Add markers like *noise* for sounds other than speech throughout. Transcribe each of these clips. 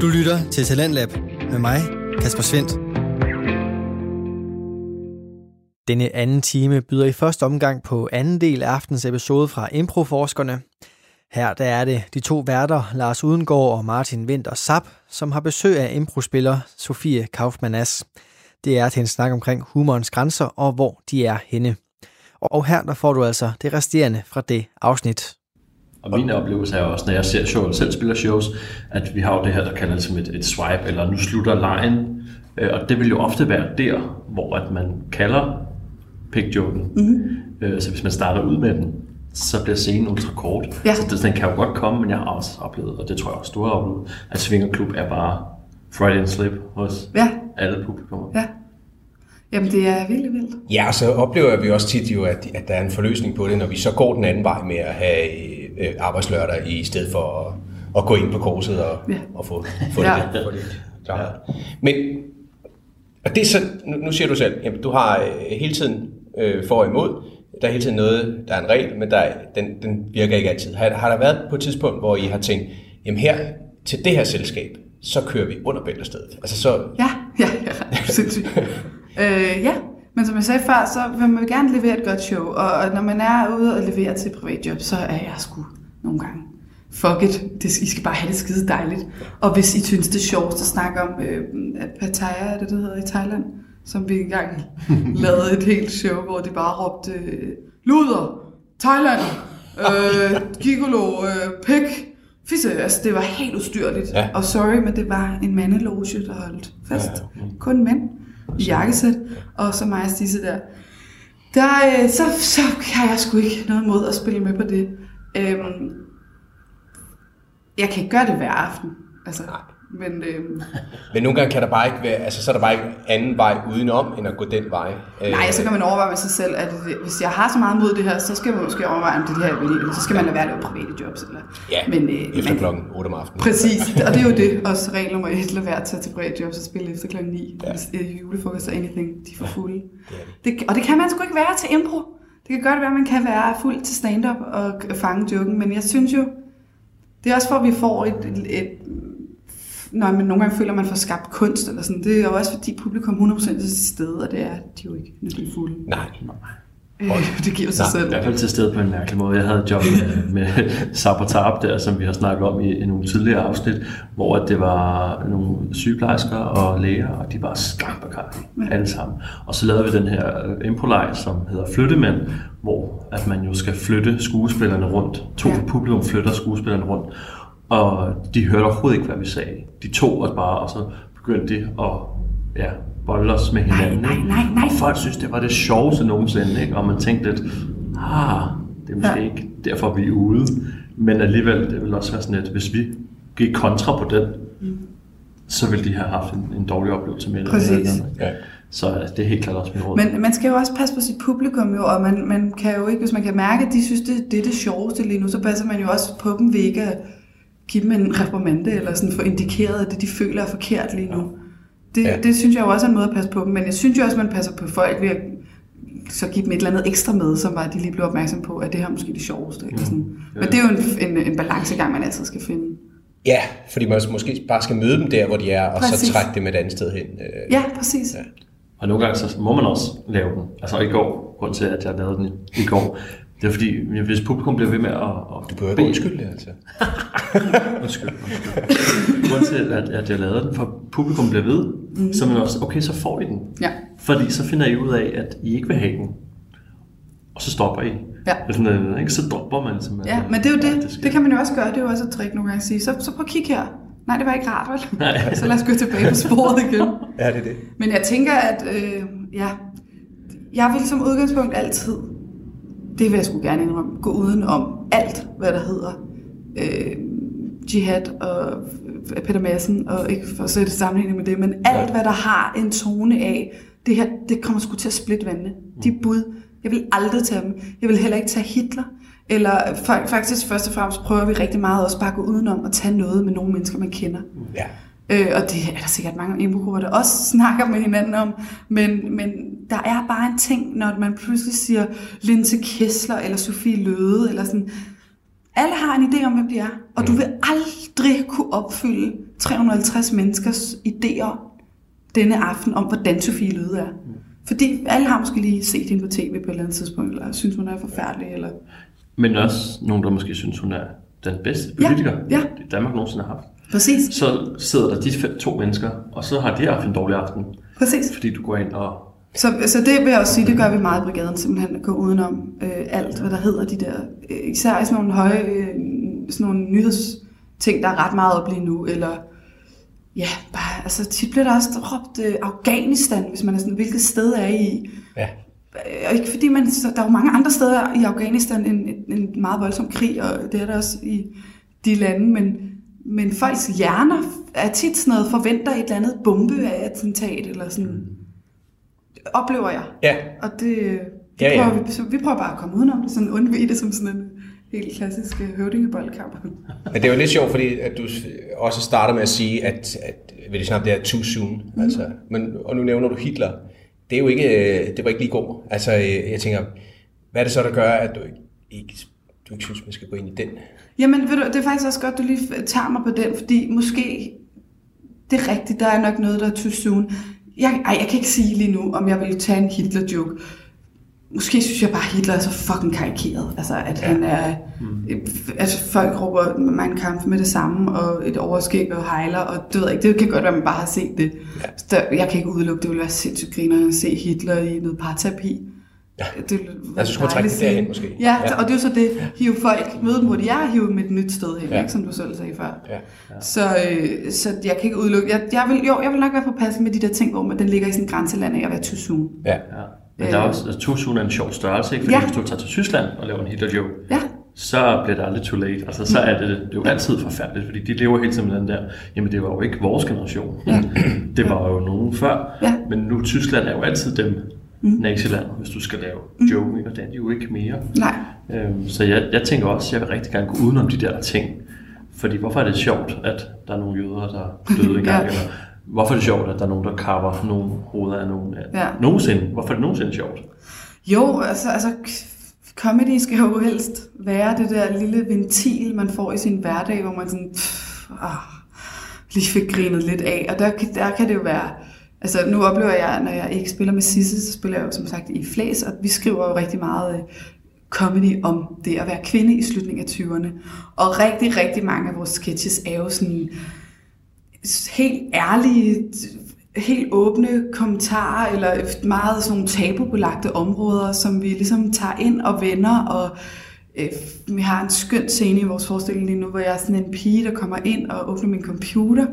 Du lytter til Talentlab med mig, Kasper Svendt. Denne anden time byder i første omgang på anden del af aftens episode fra Improforskerne. Her der er det de to værter, Lars Udengård og Martin Winter Sap, som har besøg af improspiller Sofie Kaufmann As. Det er til en snak omkring humorens grænser og hvor de er henne. Og her der får du altså det resterende fra det afsnit. Og min oplevelse er også, når jeg ser shows, selv spiller shows, at vi har jo det her, der kaldes som et, et swipe, eller nu slutter lejen. Øh, og det vil jo ofte være der, hvor at man kalder pick-joken. Mm-hmm. Så hvis man starter ud med den, så bliver scenen ultra kort. Ja. Så det, den kan jo godt komme, men jeg har også oplevet, og det tror jeg også, du har oplevet, at Svingerklub er bare Friday Slip hos Ja. alle publikummer. Ja. Jamen, det er virkelig vildt. Ja, og så oplever vi også tit jo, at, at der er en forløsning på det, når vi så går den anden vej med at have øh, arbejdslørdag i stedet for at, at gå ind på kurset og, Ja. ja. og få, få Ja. det, det klart. Men og det er så, nu, nu siger du selv, jamen, du har øh, hele tiden øh, for og imod. Der er hele tiden noget, der er en regel, men der, er- den, den virker ikke altid. Har, har der været på et tidspunkt, hvor I har tænkt, jamen her til det her selskab, så kører vi under bæltestedet? Altså så, Ja, ja, ja, sindssygt. *laughs* øh, ja, men som jeg sagde før, så vil man gerne levere et godt show, og, når man er ude og levere til privatjob, så er jeg sgu nogle gange. Fuck it, det, I skal bare have det skide dejligt. Og hvis I synes, det er sjovt at snakke om øh, Pattaya, er det det hedder i Thailand, som vi engang *laughs* lavede et helt show, hvor de bare råbte, øh, luder, Thailand, øh, gigolo, øh, pik, fisse. Altså, det var helt ustyrligt. Ja. Og sorry, men det var en mandeloge, der holdt fast. Ja, Kun mænd i jakkesæt, og så mig Stisse der. Der, øh, så, så har jeg sgu ikke noget mod at spille med på det. Øhm, jeg kan ikke gøre det hver aften. Altså, men øhm, men nogle gange kan der bare ikke være, altså så er der bare ikke anden vej udenom, end at gå den vej. Øh, nej, så kan man overveje med sig selv, at det- hvis jeg har så meget mod det her, så skal man måske overveje, om det her er vel så skal man lade være at lave private jobs. Eller. Ja, men, øh, efter klokken 8 om aftenen. Præcis, *laughs* og det er jo det. Også regel nummer et, lad være at tage til privat jobs og spille efter klokken 9. Ja. Hvis øh, julefrokost og anything, de er for fulde. Det er Det, og det kan man sgu ikke være til impro. Det kan godt være, at man kan være fuld til stand-up og fange joken, men jeg synes jo, det er også for, at vi får et, et når man nogle gange føler, at man får skabt kunst, eller sådan. det er jo også fordi publikum 100% er til stede, og det er de jo ikke, når de er fulde. Nej, Øh, *laughs* det giver sig Nej, selv. I hvert fald til stede på en mærkelig måde. Jeg havde et job med, med Sabotab der, som vi har snakket om i, i nogle tidligere afsnit, hvor at det var nogle sygeplejersker og læger, og de var skarpe ja. alle sammen. Og så lavede vi den her improleg, som hedder Flyttemænd, hvor at man jo skal flytte skuespillerne rundt. To ja. publikum flytter skuespillerne rundt, og de hørte overhovedet ikke, hvad vi sagde. De tog os bare, og så begyndte de at ja, bolde os med hinanden. nej, ikke? nej, nej. Og folk synes, det var det sjoveste nogensinde, ikke? og man tænkte lidt, ah, det er måske Ja. ikke derfor, vi er ude. Men alligevel, det vil også være sådan, at hvis vi gik kontra på den, mm. så ville de have haft en, en dårlig oplevelse med det. Præcis. Ja. Så øh, det er helt klart også min råd. Men man skal jo også passe på sit publikum jo, og man, man kan jo ikke, hvis man kan mærke, at de synes, det, det er det sjoveste lige nu, så passer man jo også på dem ved ikke at give dem en reprimande, eller sådan få indikeret, at det de føler er forkert lige nu. Det, Ja. det synes jeg jo også er en måde at passe på dem, men jeg synes jo også, at man passer på folk ved at så give dem et eller andet ekstra med, som var, at de lige blev opmærksom på, at det her er måske det sjoveste. Eller sådan. Men det er jo en, en, en balancegang, man altid skal finde. Ja, fordi man måske bare skal møde dem der, hvor de er, og Præcis. så trække dem et andet sted hen. Øh, Ja, præcis. Ja. Og nogle gange så må man også lave den. Altså i går, grund til at jeg lavede den i går, det er fordi, hvis publikum bliver ved med at... at Du behøver ikke undskylde det, altså. *laughs* Undskyld, undskyld. Grunden til, at, at jeg lavede den, for publikum bliver ved, mm. så er man også, okay, så får I den. Ja. Fordi så finder I ud af, at I ikke vil have den. Og så stopper I. Ja. Eller Sådan, noget, ikke? Så dropper man simpelthen. Ja, men det er jo det. skal- Det kan man jo også gøre. Det er jo også et trick nogle gange at sige. Så, så prøv at kigge her. Nej, det var ikke rart, vel? Nej. *laughs* Så lad os gå tilbage på sporet igen. Ja, det er det. Men jeg tænker, at øh, ja, jeg vil som udgangspunkt altid, det vil jeg sgu gerne indrømme, gå uden om alt, hvad der hedder øh, jihad og Peter Madsen, og ikke for at sætte sammenligning med det, men alt, hvad der har en tone af, det her, det kommer sgu til at splitte vandene. De bud, jeg vil aldrig tage dem. Jeg vil heller ikke tage Hitler. Eller fa- faktisk først og fremmest prøver vi rigtig meget også bare at gå udenom og tage noget med nogle mennesker, man kender. Ja. Øh, og det er der sikkert mange improgrupper, der også *laughs* snakker med hinanden om. Men, men der er bare en ting, når man pludselig siger Linse Kessler eller Sofie Løde, eller sådan, Alle har en idé om, hvem de er, og du vil aldrig kunne opfylde 350 menneskers idéer denne aften om, hvordan Sofie Løde er. Fordi alle har måske lige set hende på tv på et eller andet tidspunkt, eller synes, hun er forfærdelig, eller... Men også nogen, der måske synes, hun er den bedste Ja, politiker, ja. Danmark nogensinde har haft. Præcis, Så sidder der de to mennesker, og så har de haft en dårlig aften, præcis. fordi du går ind og... Så, så det vil jeg også sige, det gør vi meget i brigaden, simpelthen at gå udenom øh, alt, hvad der hedder de der, øh, især i sådan nogle høje, øh, sådan nogle nyhedsting, der er ret meget op lige nu, eller ja, bare, altså tit bliver der også råbt øh, Afghanistan, hvis man er sådan, hvilket sted er I? Ja. Øh, Og ikke fordi man, så der er jo mange andre steder i Afghanistan en, en, en meget voldsom krig, og det er der også i de lande, men, men folks hjerner er tit sådan noget, forventer et eller andet bombeattentat, eller sådan, oplever jeg. Ja, Og det, det Ja, ja. prøver Vi, så vi prøver bare at komme udenom det, sådan undvige det som sådan en helt klassisk øh, høvdingeboldkamp. men det er jo lidt sjovt, fordi at du også starter med at sige, at, at vil det snart det er too soon. Mm. Altså, men, og nu nævner du Hitler. Det er jo ikke, øh, det var ikke lige går. Altså, øh, jeg tænker, hvad er det så, der gør, at du ikke, ikke, du ikke synes, man skal gå ind i den? Jamen, ved du, det er faktisk også godt, du lige tager mig på den, fordi måske, det er rigtigt, der er nok noget, der er too soon. Jeg, ej, jeg kan ikke sige lige nu, om jeg vil tage en Hitler-joke. Måske synes jeg bare, at Hitler er så fucking karikeret. Altså, at ja. han er... Mm. Altså, folk råber Mein Kampf med det samme, og et overskæg og hejler, og det ved jeg ikke, det kan godt være, at man bare har set det. Ja. Så jeg kan ikke udelukke, det ville være sindssygt griner at se Hitler i noget parterapi. Ja. Det ville være Altså, skulle man trække det derhen måske. Ja, Ja. og det er jo så det, hive folk, møde dem, hvor de er, hive dem et nyt sted hen, Ja. ja. ikke, som du selv sagde før. Ja. Så, øh, så jeg kan ikke udelukke. Jeg, jeg vil, jo, jeg vil nok være påpasselig med de der ting, hvor man, den ligger i sådan en grænseland af at være too soon. Ja. Ja. Men der er også, altså, Tusind er en sjov størrelse, ikke? Fordi Ja. ja. hvis du tager til Tyskland og laver en Hitler-joke, Ja, så bliver det aldrig too late. Altså, så er det, det er jo altid forfærdeligt, fordi de lever hele tiden med den der, jamen det var jo ikke vores generation. Ja. Det var jo nogen før, Ja. men nu Tyskland er jo altid dem, mm. Naziland, hvis du skal lave mm. joke, ikke? og det er de jo ikke mere. nej. Øhm, så jeg, jeg tænker også, jeg vil rigtig gerne gå udenom de der ting. Fordi hvorfor er det sjovt, at der er nogle jøder, der *laughs* døde engang? Ja. Eller hvorfor er det sjovt, at der er nogen, der kapper nogle hoveder af nogen? Ja. Nogensinde. Hvorfor er det nogensinde sjovt? Jo, altså, altså comedy skal jo helst være det der lille ventil, man får i sin hverdag, hvor man sådan, pff, ah, lige fik grinet lidt af. Og der, der kan det jo være, altså nu oplever jeg, når jeg ikke spiller med Sisse, så spiller jeg jo som sagt i Flæs, og vi skriver jo rigtig meget øh, comedy om det at være kvinde i slutningen af 20'erne. Og rigtig, rigtig mange af vores sketches er jo sådan helt ærlige, helt åbne kommentarer, eller meget sådan nogle tabubelagte områder, som vi ligesom tager ind og vender, og Øh, vi har en skøn scene i vores forestilling lige nu, hvor jeg er sådan en pige, der kommer ind og åbner min computer,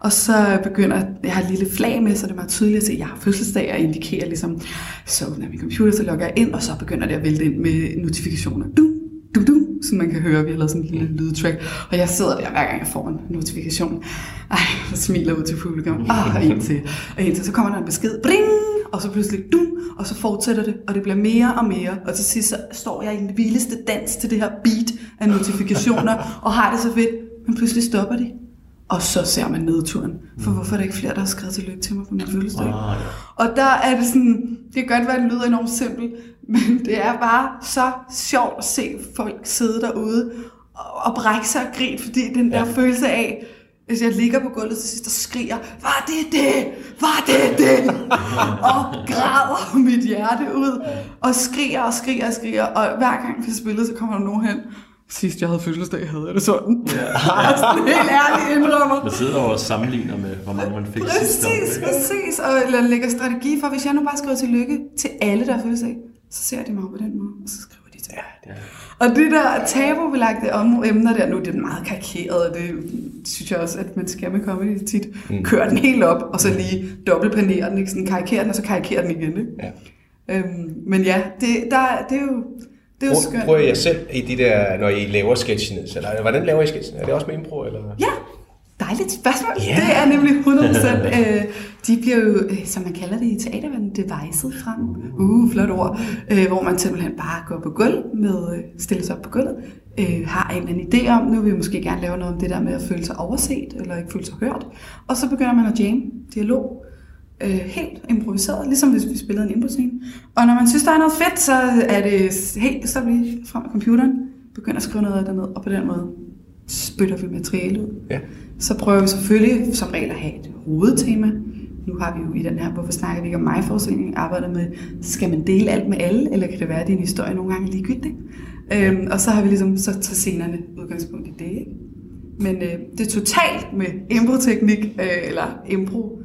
og så begynder, jeg har et lille flag med, så det er meget tydeligt at se, at jeg har fødselsdag, og indikerer ligesom, så åbner jeg min computer, så logger jeg ind, og så begynder det at vælte ind med notifikationer. Du, du, du, som man kan høre, vi har lavet sådan en lille lydtrack, og jeg sidder der, hver gang jeg får en notifikation, ej, jeg smiler ud til publikum, ah, og en til, og en til, så kommer der en besked, bring, og så pludselig du, og så fortsætter det, og det bliver mere og mere, og til sidst så står jeg i den vildeste dans til det her beat af notifikationer, og har det så fedt, men pludselig stopper de. Og så ser man nedturen. For hvorfor er der ikke flere, der har skrevet tillykke til mig på min fødselsdag? Ah, ja. Og der er det sådan, det kan godt være, at det lyder enormt simpelt, men det er bare så sjovt at se folk sidde derude og, og brække sig og grine, fordi den der Ja. følelse af, hvis jeg ligger på gulvet til sidst og skriger, var det det? Var det det? *laughs* og græder mit hjerte ud, og skriger og skriger og skriger, og hver gang vi spiller, så kommer der nogen hen. Sidst jeg havde fødselsdag, havde jeg det sådan. Ja. *laughs* sådan helt ærligt indrømmer. Man sidder og sammenligner med, hvor mange man fik sidste år. Præcis, præcis. Og eller lægger strategi for, hvis jeg nu bare skriver tillykke til alle, der har fødselsdag, så ser de mig på den måde, og så skriver de til Ja. Og det der tabubelagte om emner der, nu er det meget karikeret, og det synes jeg også, at man skal med comedy tit. Mm. Kør den helt op, og så lige dobbeltpanere den, ikke? Sådan karikere den, og så karikere den igen, ikke? Ja. Øhm, men ja, det, der, det er jo, det Prøv, skønt. prøver jeg selv i de der, når I laver sketchene? Så, eller, hvordan laver I sketchene? Er det også med impro? Eller? Ja, dejligt spørgsmål. Ja. Det er nemlig 100%. øh, de bliver jo, øh, som man kalder det i teaterverdenen, deviset frem. Uh, flot ord. Øh, hvor man simpelthen bare går på gulv, med, øh, stiller sig op på gulvet, øh, har en eller anden idé om, nu vil vi måske gerne lave noget om det der med at føle sig overset, eller ikke føle sig hørt. Og så begynder man at jamme, dialog, øh, helt improviseret, ligesom hvis vi spillede en improscene. Og når man synes, der er noget fedt, så er det helt, så frem med computeren, begynder at skrive noget ned, og på den måde spytter vi materiale ud. Ja. Så prøver vi selvfølgelig som regel at have et hovedtema. Nu har vi jo i den her, hvorfor snakker vi ikke om mig forestilling, arbejdet med, skal man dele alt med alle, eller kan det være, at din historie nogle gange er ligegyldig? Øhm, og så har vi ligesom, så tager scenerne udgangspunkt i det, ikke? Men øh, det er totalt med improteknik, øh, eller impro,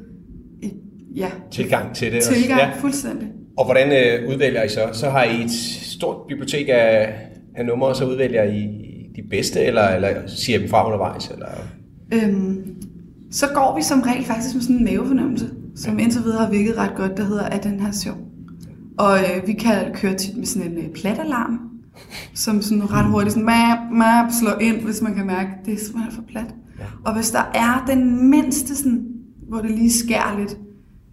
i, ja, Tilgang til det. tilgang, Ja. ja. fuldstændig. Og hvordan øh, udvælger I så? Så har I et stort bibliotek af, af numre, og så udvælger I de bedste, eller, eller siger I dem fra undervejs? Eller? Øhm, så går vi som regel faktisk med sådan en mavefornemmelse, som indtil videre har virket ret godt, der hedder, er den her sjov? Og øh, vi kan køre tit med sådan en øh, platalarm, som sådan ret hurtigt sådan, map, map, slår ind, hvis man kan mærke, det er simpelthen for plat. Ja. Og hvis der er den mindste sådan, hvor det lige skærer lidt,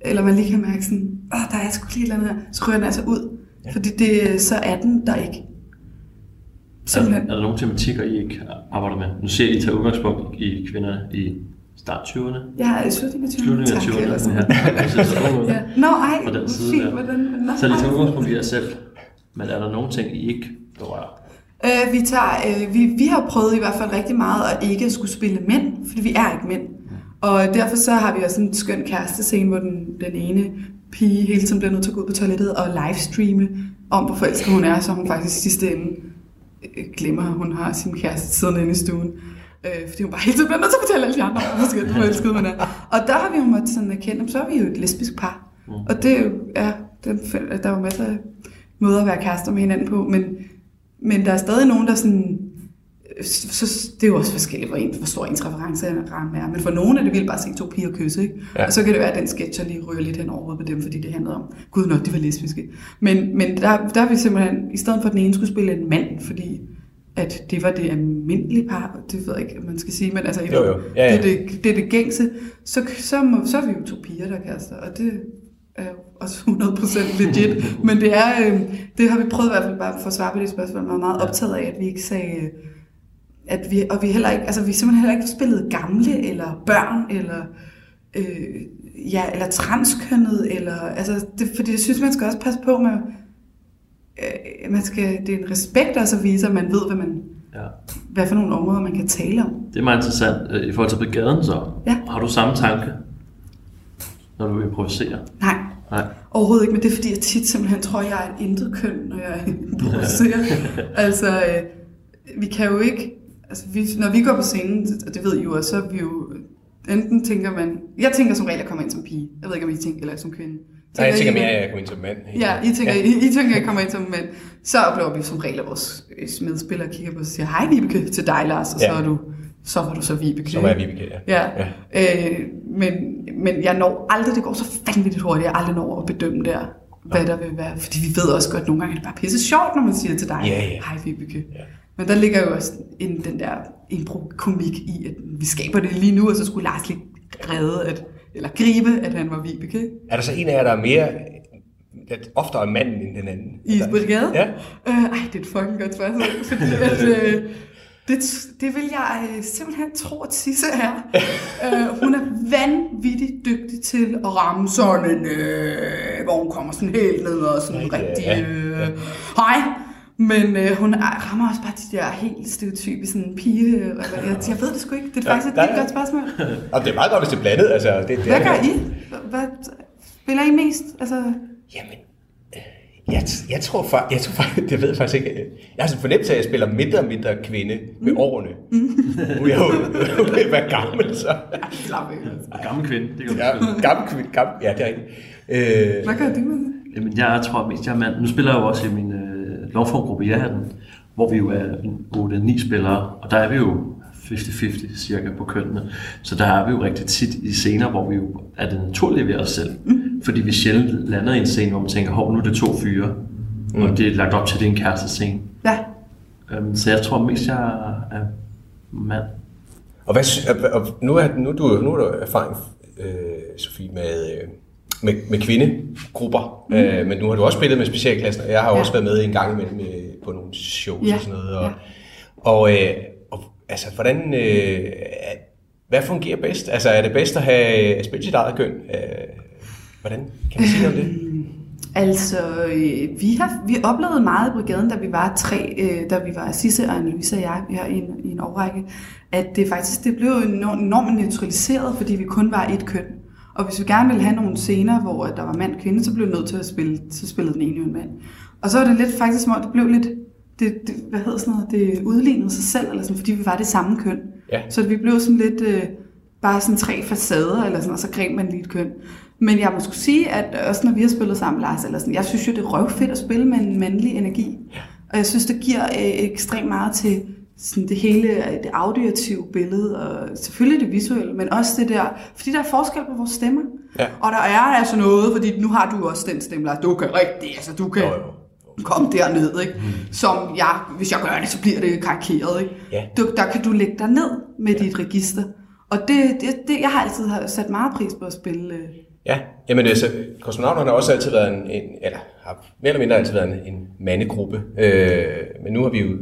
eller man lige kan mærke sådan, åh, der er sgu lige et eller andet her, så ryger den altså ud. Ja. Fordi det, så er den der ikke. Er, Simpelthen. er der nogle tematikker, I ikke arbejder med? Nu ser I tage udgangspunkt i kvinderne i start 20'erne, Jeg er i slutningen af 20'erne. slutningen af Tak, 20'erne. eller sådan. Ja, *laughs* Ja. Nå, ej, På den side fint, der. hvordan... Nå, så det ej. tager udgangspunkt i jer selv. Men er der nogle ting, I ikke berører? Øh, vi, tager, øh, vi, vi har prøvet i hvert fald rigtig meget at ikke skulle spille mænd, fordi vi er ikke mænd. Og derfor så har vi også en skøn kærestescene, hvor den, den ene pige hele tiden bliver nødt til at gå ud på toilettet og livestreame om, hvor forelsket hun er, så hun faktisk i sidste ende øh, glemmer, at hun har sin kæreste siddende inde i stuen. Øh, fordi hun bare hele tiden bliver nødt til at fortælle alle de andre, hvor skønt forelsket hun er. Og der har vi jo måttet sådan erkende, så er vi jo et lesbisk par. Og det er ja, den, der er jo masser af måder at være kærester med hinanden på, men, men der er stadig nogen, der sådan, så, det er jo også forskelligt, hvor, en, hvor stor ens referenceramme er. Men for nogen er det vildt bare at se to piger kysse, ikke? Ja. Og så kan det være, at den sketch lige ryger lidt hen over på dem, fordi det handlede om, gud nok, de var lesbiske. Men, men der, der er vi simpelthen, i stedet for at den ene skulle spille en mand, fordi at det var det almindelige par, det ved jeg ikke, man skal sige, men altså, Jo, jo. Ja, ja. Det, det, det er det gængse, så, så, må, så er vi jo to piger, der kaster, og det er jo også 100% legit, *laughs* men det er, øh, det har vi prøvet i hvert fald bare for at svare på det spørgsmål, var meget optaget af, at vi ikke sagde, øh, at vi, og vi heller ikke, altså vi simpelthen heller ikke spillede gamle, eller børn, eller, øh, ja, eller transkønnet, eller, altså, det, fordi jeg synes, man skal også passe på med, øh, man skal, det er en respekt også at vise, at man ved, hvad, man, Ja. hvad for nogle områder, man kan tale om. Det er meget interessant. Øh, I forhold til brigaden så, Ja. har du samme tanke, når du improviserer? Nej, Nej. Overhovedet ikke, men det er fordi, jeg tit simpelthen tror, jeg er et intet køn, når jeg *laughs* improviserer. altså, øh, vi kan jo ikke... Altså, vi, når vi går på scenen, og det ved I jo også, så er vi jo... Enten tænker man... Jeg tænker som regel, at jeg kommer ind som pige. Jeg ved ikke, om I tænker, eller som kvinde. Nej, jeg tænker mere, at jeg kommer ind som mand. Ja, I tænker, ja. I, I tænker, at jeg kommer ind som mand. Så oplever vi som regel, at vores øh, medspillere kigger på os og siger, hej Vibeke til dig, Lars, og så Ja. er du, så var du så Vibeke. Som er Vibeke, ja. Ja, ja. Øh, men, men jeg når aldrig, det går så vanvittigt hurtigt, jeg aldrig når at bedømme der, hvad der vil være. Fordi vi ved også godt, at nogle gange er det bare pisse sjovt, når man siger til dig, Ja, ja. hej Vibeke. Ja. Men der ligger jo også en, den der impro-komik i, at vi skaber det lige nu, og så skulle Lars lige redde, at, eller gribe, at han var Vibeke? Er der så en af jer, der er mere, at oftere er manden end den anden? i brigade. Ja. Øh, ej, det er et fucking godt spørgsmål, *laughs* fordi at, øh, det, det vil jeg øh, simpelthen tro, at Sisse er. *laughs* øh, hun er vanvittigt dygtig til at ramme sådan en, øh, hvor hun kommer sådan helt ned og sådan Rigtig, øh, hej. Men øh, hun er, rammer også bare de der helt stereotype sådan pige, øh, eller, jeg, jeg ved det sgu ikke, det er Ja, faktisk et ja. godt spørgsmål. Og det er meget godt, hvis det er blandet. Altså, det, det Hvad gør I? Hvad, spiller I mest? Altså, Jamen, øh, jeg, jeg tror faktisk, jeg tror faktisk, det ved jeg faktisk ikke. Jeg har sådan fornemmelse af, at jeg spiller mindre og mindre kvinde med Mm. årene. Nu er jeg jo ved at være gammel, så. gammel kvinde, det kan du Ja, ja. gammel kvinde, gammel, ja, det er rigtigt. Øh, Hvad gør du med det? Jamen, jeg tror mest, jeg er mand. Nu spiller jeg jo også i min øh, lovformgruppe Ja-hatten, hvor vi jo er en 8-9 spillere, og der er vi jo 50-50 cirka på kønnene. Så der er vi jo rigtig tit i scener, hvor vi jo er det naturlige ved os selv. Mm. Fordi vi sjældent lander i en scene, hvor man tænker, hov, nu er det to fyre, mm. og det er lagt op til, at det er en kærestescene. Ja. Um, så jeg tror mest, jeg er mand. Og, hvad, og, nu, er, nu, du, nu er du erfaring, øh, Sofie, med, øh, med, med kvindegrupper, mm. øh, men nu har du også spillet med specialklassen, og jeg har ja. Også været med en gang imellem øh, på nogle shows Ja. og sådan noget. Og, Ja. og, øh, og altså, hvordan, øh, hvad fungerer bedst? Altså, er det bedst at have spillet sit eget køn? Øh, hvordan kan man sige om det? *laughs* Altså, øh, vi har vi oplevede meget i brigaden, da vi var tre, øh, da vi var Sisse og Annelise og jeg her i en, i en årrække, at det faktisk det blev enormt neutraliseret, fordi vi kun var et køn. Og hvis vi gerne ville have nogle scener, hvor der var mand og kvinde, så blev nødt til at spille, så spillede den ene jo en mand. Og så var det lidt faktisk som om, det blev lidt, det, det, hvad hedder sådan noget, det udlignede sig selv, eller sådan, fordi vi var det samme køn. Ja. Så vi blev sådan lidt, øh, bare sådan tre facader, eller sådan, og så greb man lige et køn. Men jeg må skulle sige, at også når vi har spillet sammen, Lars, eller sådan, jeg synes jo, det er røvfedt at spille med en mandlig energi. Ja. Og jeg synes, det giver øh, ekstremt meget til sådan det hele det auditive billede, og selvfølgelig det visuelle, men også det der, fordi der er forskel på vores stemmer. Ja. Og der er altså noget, fordi nu har du også den stemme, Lars, du kan rigtig, altså du kan Jo, jo. komme derned, ikke? Mm. Som jeg, hvis jeg gør det, så bliver det karikeret, ikke? Ja. Du, der kan du lægge dig ned med ja. dit register. Og det, det, det, jeg har altid har sat meget pris på at spille. øh, Ja, jamen altså, kosmonauterne har også altid været en, en eller har mere eller mindre altid været en, en mandegruppe. Øh, men nu har vi jo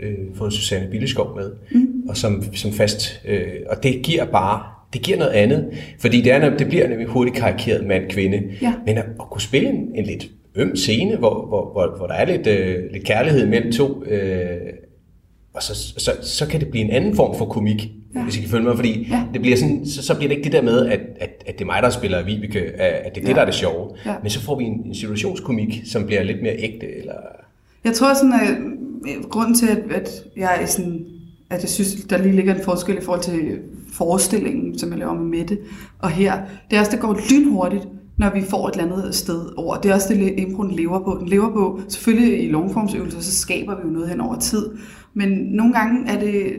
øh, fået Susanne Billeskov med, mm. og som, som fast, øh, og det giver bare, det giver noget andet, fordi det, er, det bliver nemlig hurtigt karikeret mand-kvinde, Ja. men at, at kunne spille en, en lidt øm scene, hvor, hvor, hvor, hvor der er lidt, øh, lidt kærlighed mellem to, øh, og så, så, så kan det blive en anden form for komik, ja. hvis I kan følge mig, fordi Ja. det bliver sådan, så, så bliver det ikke det der med, at, at, at det er mig, der spiller Vibeke, at det er det, Ja. der er det sjove, Ja. men så får vi en, en situationskomik, som bliver lidt mere ægte, eller... Jeg tror sådan, at øh, grunden til, at, at jeg er sådan, at jeg synes, der lige ligger en forskel i forhold til forestillingen, som jeg laver med Mette, og her, det er også, det går lynhurtigt, når vi får et eller andet sted over. Det er også det, improen lever på. Den lever på, selvfølgelig i longformsøvelser, så skaber vi jo noget hen over tid, men nogle gange er det,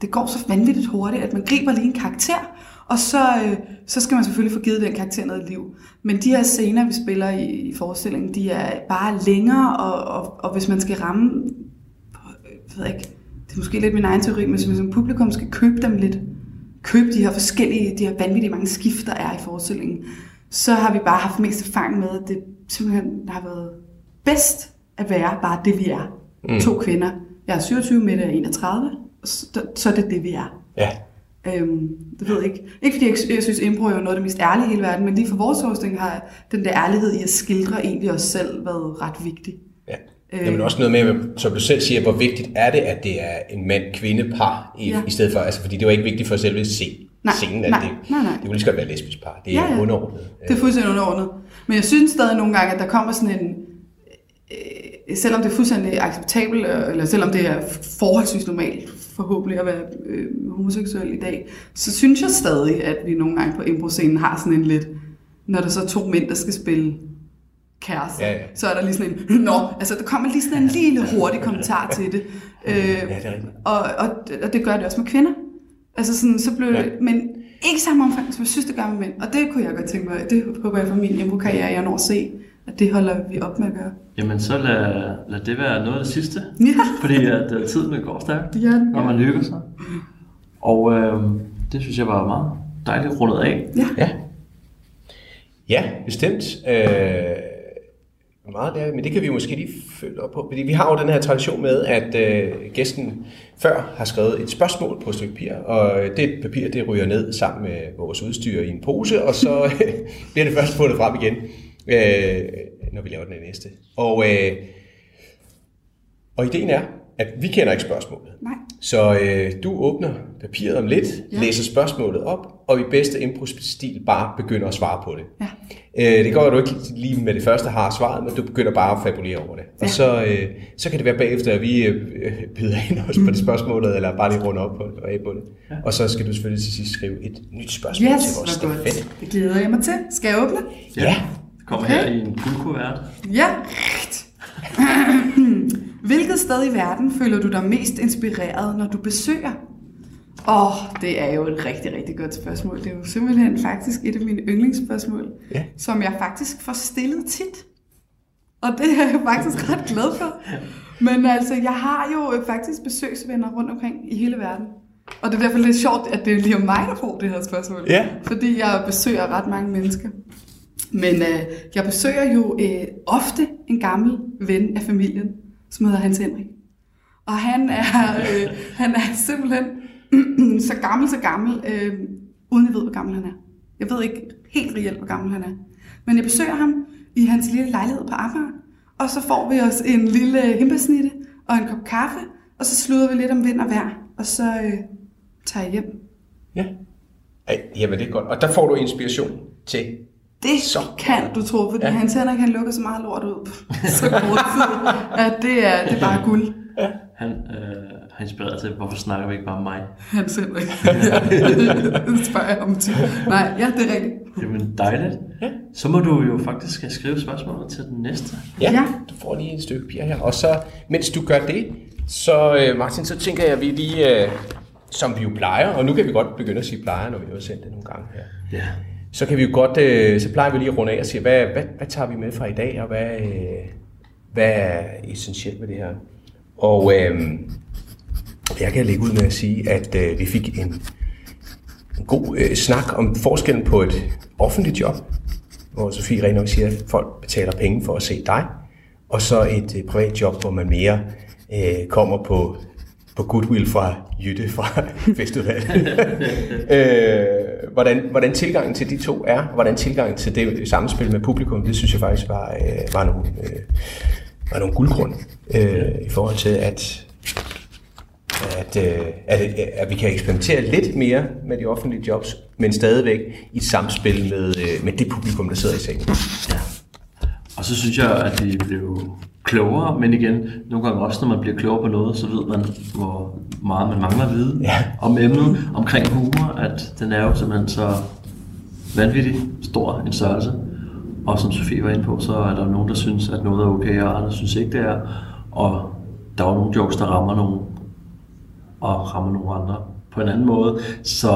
det går så vanvittigt hurtigt, at man griber lige en karakter, og så, øh, så skal man selvfølgelig få givet den karakter noget liv. Men de her scener, vi spiller i, i forestillingen, de er bare længere, og, og, og hvis man skal ramme, jeg ved ikke, det er måske lidt min egen teori, men hvis man publikum skal købe dem lidt, købe de her forskellige, de her vanvittige mange skift, der er i forestillingen, så har vi bare haft mest erfaring med, at det simpelthen har været bedst at være bare det, vi er. Mm. To kvinder. Jeg er 27, Mette er 31, så, så er det det, vi er. Ja, Øhm, det ved jeg ikke. Ikke fordi jeg, jeg synes, impro er jo noget af det mest ærlige i hele verden, men lige for vores forestilling har den der ærlighed i at skildre egentlig os selv været ret vigtig. ja. Øh. Jamen også noget med, som du selv siger, hvor vigtigt er det, at det er en mand-kvinde-par, i, Ja. i stedet for, altså fordi det var ikke vigtigt for selve se, Nej, scenen, at nej, det, nej, nej. det kunne lige så godt være lesbisk par, det er Ja, ja. underordnet. Det er fuldstændig underordnet. Men jeg synes stadig nogle gange, at der kommer sådan en... Øh, selvom det er fuldstændig acceptabelt, øh, eller selvom det er forholdsvis normalt forhåbentlig at være øh, homoseksuel i dag, så synes jeg stadig, at vi nogle gange på impro-scenen har sådan en lidt... Når der så er to mænd, der skal spille kæreste, Ja, ja. så er der lige sådan en, nå, altså der kommer lige sådan en lille hurtig kommentar til det. Øh, Ja, det er rigtigt. og, og, og det gør det også med kvinder. Altså sådan, så blev Ja. det, men ikke samme omfang, som jeg synes, det gør med mænd. Og det kunne jeg godt tænke mig, det håber jeg for min impro-karriere, jeg når at se, at det holder vi op med at gøre. Jamen, så lad, lad det være noget af det sidste. Ja. Fordi at uh, tiden den går stærkt, Ja, når man hygger sig. Og øh, det synes jeg var meget dejligt rundet af. Ja. Ja. Ja, bestemt. Øh, meget der, men det kan vi måske lige følge op på. Fordi vi har jo den her tradition med, at øh, gæsten før har skrevet et spørgsmål på et stykke papir, og det papir det ryger ned sammen med vores udstyr i en pose, og så *laughs* bliver det først fundet frem igen, øh, når vi laver den næste. Og, øh, og ideen er, at vi kender ikke spørgsmålet. Nej. Så øh, du åbner papiret om lidt, ja. Ja. læser spørgsmålet op, og i bedste impro-stil bare begynder at svare på det. Ja. Øh, det går, du ikke lige med det første har svaret, men du begynder bare at fabulere over det. Og Ja. så, øh, så kan det være bagefter, at vi øh, byder ind også på det spørgsmålet, eller bare lige runde op på, og af på det. Ja. Og så skal du selvfølgelig til sidst skrive et nyt spørgsmål Yes, til vores hvor godt. stafet. Det glæder jeg mig til. Skal jeg åbne? Ja. Det kommer Okay. her i en guldkuvert. Ja. *clears throat* Hvilket sted i verden føler du dig mest inspireret, når du besøger? Åh, oh, det er jo et rigtig, rigtig godt spørgsmål. Det er jo simpelthen faktisk et af mine yndlingsspørgsmål, Ja. som jeg faktisk får stillet tit. Og det er jeg faktisk ret glad for. Men altså, jeg har jo faktisk besøgsvenner rundt omkring i hele verden. Og det er derfor lidt sjovt, at det er lige om mig, der får det her spørgsmål. Ja. Fordi jeg besøger ret mange mennesker. Men øh, jeg besøger jo øh, ofte en gammel ven af familien, som hedder Hans Henrik. Og han er, øh, han er simpelthen *clears throat* så gammel, så gammel, øh, uden jeg ved, hvor gammel han er. Jeg ved ikke helt reelt, hvor gammel han er. Men jeg besøger ham i hans lille lejlighed på Amager. Og så får vi os en lille himbesnitte og en kop kaffe, og så slutter vi lidt om vind og vejr, og så øh, tager jeg hjem. Ja. Ej, jamen det er godt. Og der får du inspiration til det så. kan du tro, fordi ja. han tænder kan lukke så meget lort ud på *laughs* så kort tid, at det er, det er bare guld. Ja. Han øh, har inspireret til, hvorfor snakker vi ikke bare om mig? Han selv ikke. *laughs* det spørger jeg om til. Nej, ja, det er rigtigt. Jamen dejligt. Ja. Så må du jo faktisk skrive spørgsmålet til den næste. Ja, ja. du får lige et stykke papir her. Og så, mens du gør det, så øh, Martin, så tænker jeg, at vi lige, øh, som vi jo plejer, og nu kan vi godt begynde at sige plejer, når vi har sendt det nogle gange her. Ja. Så kan vi jo godt, øh, så plejer vi lige at runde af og sige, hvad, hvad, hvad tager vi med fra i dag, og hvad, øh, hvad er essentielt med det her? Og øh, jeg kan lægge ud med at sige, at øh, vi fik en, en god øh, snak om forskellen på et offentligt job, hvor Sofie rent nok siger, at folk betaler penge for at se dig, og så et øh, privat job, hvor man mere øh, kommer på, på goodwill fra Jytte fra *laughs* festivalen. *laughs* øh, hvordan, hvordan tilgangen til de to er, og hvordan tilgangen til det samspil med publikum, det synes jeg faktisk var, øh, var nogle, øh, var nogle guldgrunde øh, i forhold til, at, at, øh, at, øh, at vi kan eksperimentere lidt mere med de offentlige jobs, men stadigvæk i et samspil med, øh, med det publikum, der sidder i salen. Ja. Og så synes jeg, at de blev klogere, men igen, nogle gange også, når man bliver klogere på noget, så ved man, hvor meget man mangler at vide Ja. om emnet, omkring humor, at den er jo simpelthen så vanvittig stor en størrelse. Og som Sofie var inde på, så er der nogen, der synes, at noget er okay, og andre synes ikke, det er. Og der er nogle jokes, der rammer nogen, og rammer nogle andre på en anden måde. Så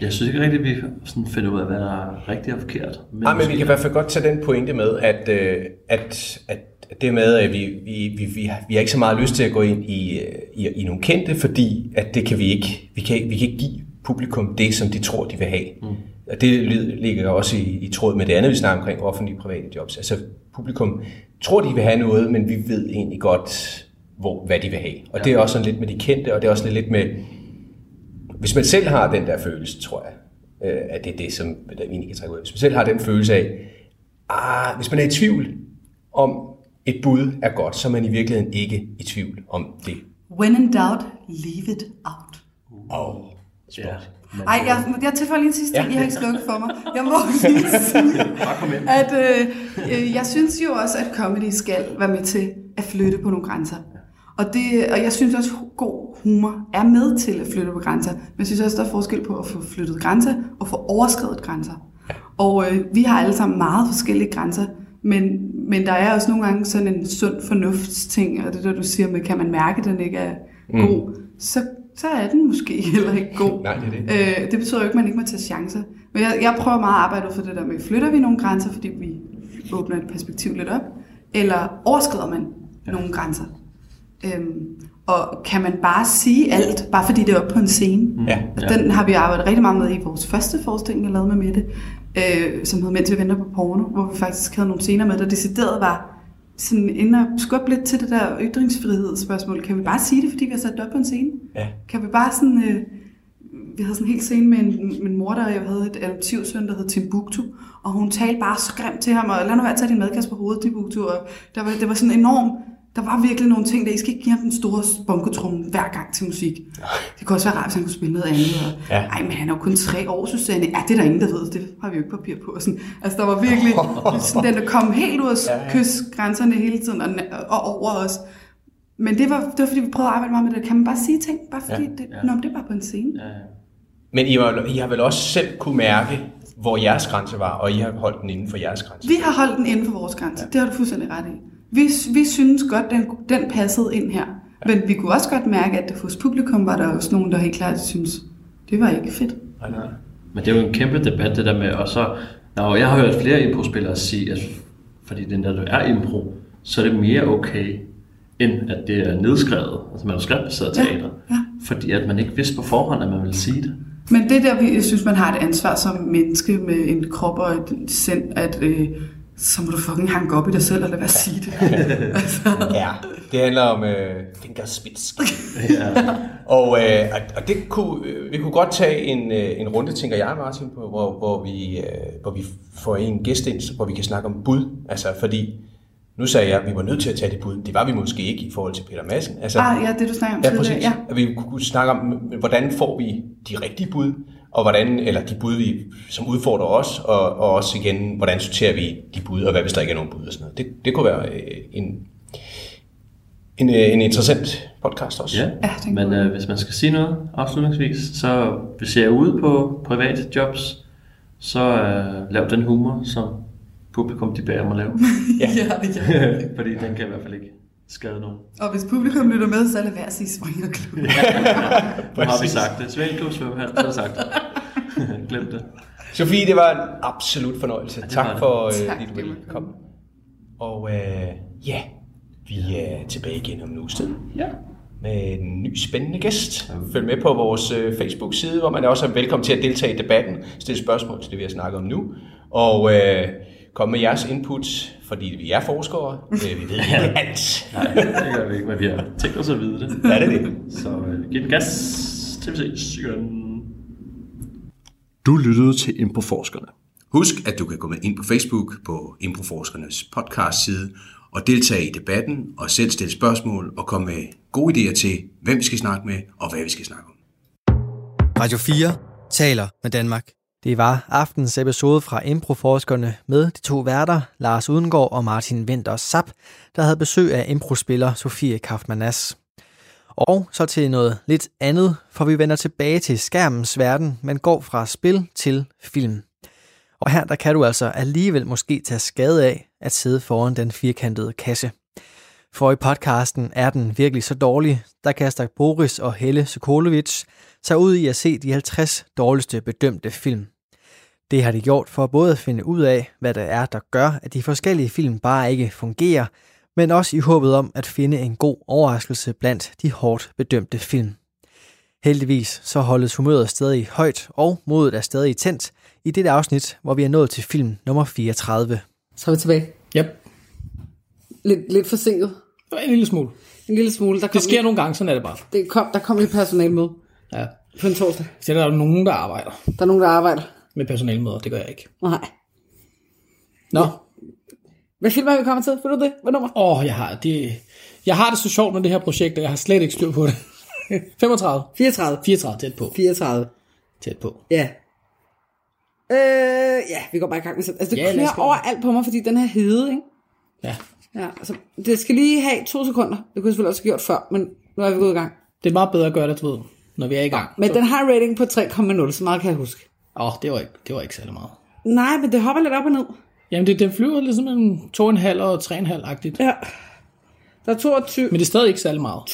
jeg synes ikke rigtigt, at vi sådan finder ud af, hvad der er rigtigt og forkert. Men, Nej, men vi kan i hvert fald godt tage den pointe med, at, øh, at, at det med, at vi, vi, vi, vi, har, vi har ikke så meget lyst til at gå ind i, i, i nogle kendte, fordi at det kan vi ikke, vi kan, vi kan ikke give publikum det, som de tror, de vil have. Mm. Og det ligger også i, i tråd med det andet, vi snakker omkring offentlige og private jobs. Altså publikum tror, de vil have noget, men vi ved egentlig godt, hvor, hvad de vil have. Og ja. det er også sådan lidt med de kendte, og det er også lidt med, hvis man selv har den der følelse, tror jeg, øh, at det er det, som der egentlig kan trække ud. Hvis man selv har den følelse af, ah, hvis man er i tvivl om et bud er godt, så er man i virkeligheden ikke i tvivl om det. When in doubt, leave it out. Oh. Ja, men, Ej, jeg, jeg tilføjer lige en sidste ting, Ja. I har ikke slukket for mig. Jeg må *laughs* lige sige, at øh, øh, jeg synes jo også, at comedy skal være med til at flytte på nogle grænser. Og, det, og jeg synes også, at god humor er med til at flytte på grænser. Men jeg synes også, der er forskel på at få flyttet grænser og få overskrevet grænser. Og øh, vi har alle sammen meget forskellige grænser. Men, men der er også nogle gange sådan en sund fornuftsting, og det der du siger med, kan man mærke, at den ikke er Mm. god, så, så er den måske *laughs* heller ikke god. Nej, det er det. Øh, det betyder jo ikke, at man ikke må tage chancer. Men jeg, jeg prøver meget at arbejde for det der med, flytter vi nogle grænser, fordi vi åbner et perspektiv lidt op, eller overskrider man ja. nogle grænser? Øhm, og kan man bare sige alt, bare fordi det er oppe på en scene? Ja. Og Den har vi arbejdet rigtig meget med i vores første forestilling, jeg lavede med Mette, øh, som hed Mens vi venter på porno, hvor vi faktisk havde nogle scener med, der decideret var sådan inde og skubbe lidt til det der ytringsfrihedsspørgsmål. Kan vi bare sige det, fordi vi har sat det op på en scene? Ja. Kan vi bare sådan... Øh, vi havde sådan en hel scene med en, min mor, der jeg havde et adoptivsøn, der hed Timbuktu, og hun talte bare så grimt til ham, og lad nu være at tage din madkasse på hovedet, Timbuktu, og der var, det var sådan enormt, der var virkelig nogle ting, der I skal ikke give ham den store bonkotrum hver gang til musik. Det kunne også være rart, hvis han kunne spille noget andet. Og, Ja. Ej, men han er jo kun tre år, Susanne. Ja, det er der ingen, der ved. Det har vi jo ikke papir på. Og Sådan. Altså, der var virkelig sådan, *laughs* den, der kom helt ud og Ja, ja. kysse grænserne hele tiden og, og over os. Men det var, det var, fordi vi prøvede at arbejde meget med det. Kan man bare sige ting? Bare fordi, Ja. det, ja. Nå, det bare på en scene. Ja, ja. Men I, var, I har vel også selv kunne mærke, hvor jeres grænse var, og I har holdt den inden for jeres grænse. Vi har holdt den inden for vores grænse. Ja. Det har du fuldstændig ret i. Vi, vi synes godt, den, den passede ind her. Ja. Men vi kunne også godt mærke, at hos publikum var der også nogen, der helt klart synes, det var ikke fedt. Nej, nej. Men det er jo en kæmpe debat, det der med, og så, når jeg har hørt flere impro-spillere sige, at fordi den der er impro, så er det mere okay, end at det er nedskrevet, altså manuskriptbaseret Ja, teater. ja. Fordi at man ikke vidste på forhånd, at man ville sige det. Men det er der, vi- jeg synes, man har et ansvar som menneske med en krop og et sind, at øh, så må du fucking hanke op i dig selv, eller hvad sige det. *laughs* altså, Ja, det handler om øh, fingerspids. ja. *laughs* og, øh, og- det kunne, øh, vi kunne godt tage en, øh, en runde, tænker jeg, Martin, på, hvor, hvor, vi, øh, hvor vi får en gæst ind, hvor vi kan snakke om bud. Altså, fordi nu sagde jeg, at vi var nødt til at tage det bud. Det var vi måske ikke i forhold til Peter Madsen. Altså, ah, ja, det du snakker om Ja, tidligere. Ja. At vi kunne snakke om, hvordan får vi de rigtige bud, og hvordan, eller de bud, vi, som udfordrer os, og, og også igen, hvordan sorterer vi de bud, og hvad hvis der ikke er nogen bud og sådan noget. Det, det kunne være øh, en, en, øh, en interessant podcast også. Ja, men øh, hvis man skal sige noget afslutningsvis, så hvis jeg er ude på private jobs, så øh, lav den humor, som publikum de bærer mig at lave. Ja. *laughs* ja, det *laughs* kan. Fordi den kan i hvert fald ikke skade nogen. Og hvis publikum lytter med, så lad være at sige svingerklub. *laughs* Nu har vi sagt det. Svenklub svømmehal, så har sagt det. *laughs* Glem det. Sofie, det var en absolut fornøjelse. det tak det. for, øh, Tak, at du det ville var komme. Og øh, ja, vi er tilbage igen om en uges tid. Ja. med en ny spændende gæst. Følg med på vores øh, Facebook-side, hvor man også er velkommen til at deltage i debatten, stille spørgsmål til det, vi har snakket om nu, og øh, komme med jeres input, fordi vi er forskere. Øh, vi ved ikke *laughs* alt. Nej, det gør vi ikke, men vi har tænkt os at vide det. Ja, det er det. Så øh, giv den gas til vi ses igen. Du lyttede til Improforskerne. Husk, at du kan gå med ind på Facebook på Improforskernes podcast-side og deltage i debatten og selv stille spørgsmål og komme med gode idéer til, hvem vi skal snakke med og hvad vi skal snakke om. Radio 4 taler med Danmark. Det var aftens episode fra Improforskerne med de to værter, Lars Udengård og Martin Winter Sap, der havde besøg af improspiller Sofie Kaufmannas. Og så til noget lidt andet, for vi vender tilbage til skærmens verden, men går fra spil til film. Og her der kan du altså alligevel måske tage skade af at sidde foran den firkantede kasse. For i podcasten er den virkelig så dårlig, der kaster Boris og Helle Sokolovic sig ud i at se de 50 dårligste bedømte film. Det har de gjort for både at finde ud af, hvad det er, der gør, at de forskellige film bare ikke fungerer, men også i håbet om at finde en god overraskelse blandt de hårdt bedømte film. Heldigvis så holdes humøret stadig højt, og modet er stadig tændt i dette afsnit, hvor vi er nået til film nummer 34. Så er vi tilbage. Yep. Lidt, lidt forsinket. En lille smule. En lille smule. Der kom, Det sker nogle gange, sådan er det bare. det kom, der kom lidt personalmøde Ja. på en torsdag. Så der er jo nogen, der arbejder Der er nogen, der arbejder. med personalmøder. Det gør jeg ikke. Nej. Nå. Hvad film er vi kommet til? Ved du det? Hvad nummer? Åh, oh, jeg har det... Jeg har det så sjovt med det her projekt, og jeg har slet ikke styr på det. 35. 34. 34 tæt på. 34. Tæt på. Ja. Øh, ja, vi går bare i gang med sådan. Altså, det Ja, ja, lad os kører gå. overalt på mig, fordi den her hede, ikke? Ja. Ja, altså, det skal lige have to sekunder. Det kunne jeg selvfølgelig også have gjort før, men nu er vi gået i gang. Det er meget bedre at gøre det, du ved, når vi er i gang. Men den har rating på 3,0, så meget kan jeg huske. Åh, oh, det, var ikke, det var ikke særlig meget. Nej, men det hopper lidt op og ned. Jamen, det, den flyver ligesom mellem 2,5 og 3,5-agtigt. Ja. Der er 22, Men det er stadig ikke særlig meget. 22.669,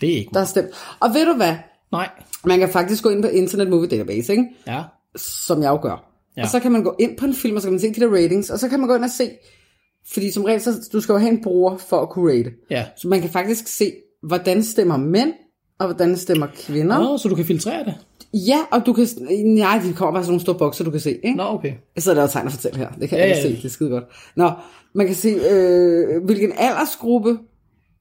Det er ikke der meget. har stemt. Og ved du hvad? Nej. Man kan faktisk gå ind på Internet Movie Database, ikke? Ja. som jeg jo gør. Ja. Og så kan man gå ind på en film, og så kan man se de der ratings, og så kan man gå ind og se, fordi som regel, så du skal jo have en bruger for at kunne rate. Ja. Så man kan faktisk se, hvordan stemmer mænd, og hvordan stemmer kvinder. Nå, så du kan filtrere det? Ja, og du kan, nej, de kommer bare sådan nogle store bokser, du kan se, ikke? Nå, okay. Jeg sidder der og tegner og fortæller her, det kan Ja, ja, jeg ja. ikke se, det er skide godt. Nå, man kan se, øh, hvilken aldersgruppe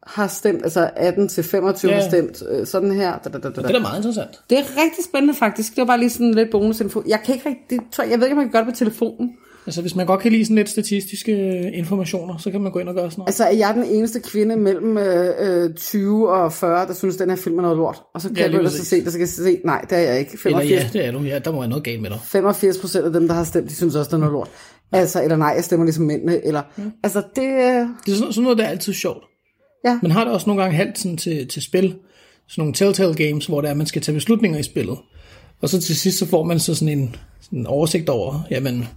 har stemt, altså 18 til 25 Ja. har stemt øh, sådan her. Da, da, da, da. Det er da meget interessant. Det er rigtig spændende faktisk. Det var bare lige sådan lidt bonusinfo. Jeg kan ikke rigtig, tror, jeg ved ikke, om man kan gøre det på telefonen. Altså, hvis man godt kan lide sådan lidt statistiske øh, informationer, så kan man gå ind og gøre sådan noget. Altså, er jeg den eneste kvinde mellem øh, øh, 20 og 40, der synes, den her film er noget lort? Og så kan Ja, ja, jeg præcis. se kan jeg se, nej, det er jeg ikke. Eller 85, ja, det er du. Ja, der må være noget galt med dig. 85 procent af dem, der har stemt, de synes også, det er noget lort. Altså, eller nej, jeg stemmer ligesom mændene, eller... Altså, det... Øh, Det er sådan, sådan noget, der er altid sjovt. Ja. Man har det også nogle gange halvt sådan til, til spil. Sådan nogle telltale games, hvor det er, at man skal tage beslutninger i spillet. Og så til sidst, så får man så sådan en, sådan en oversigt over, jamen,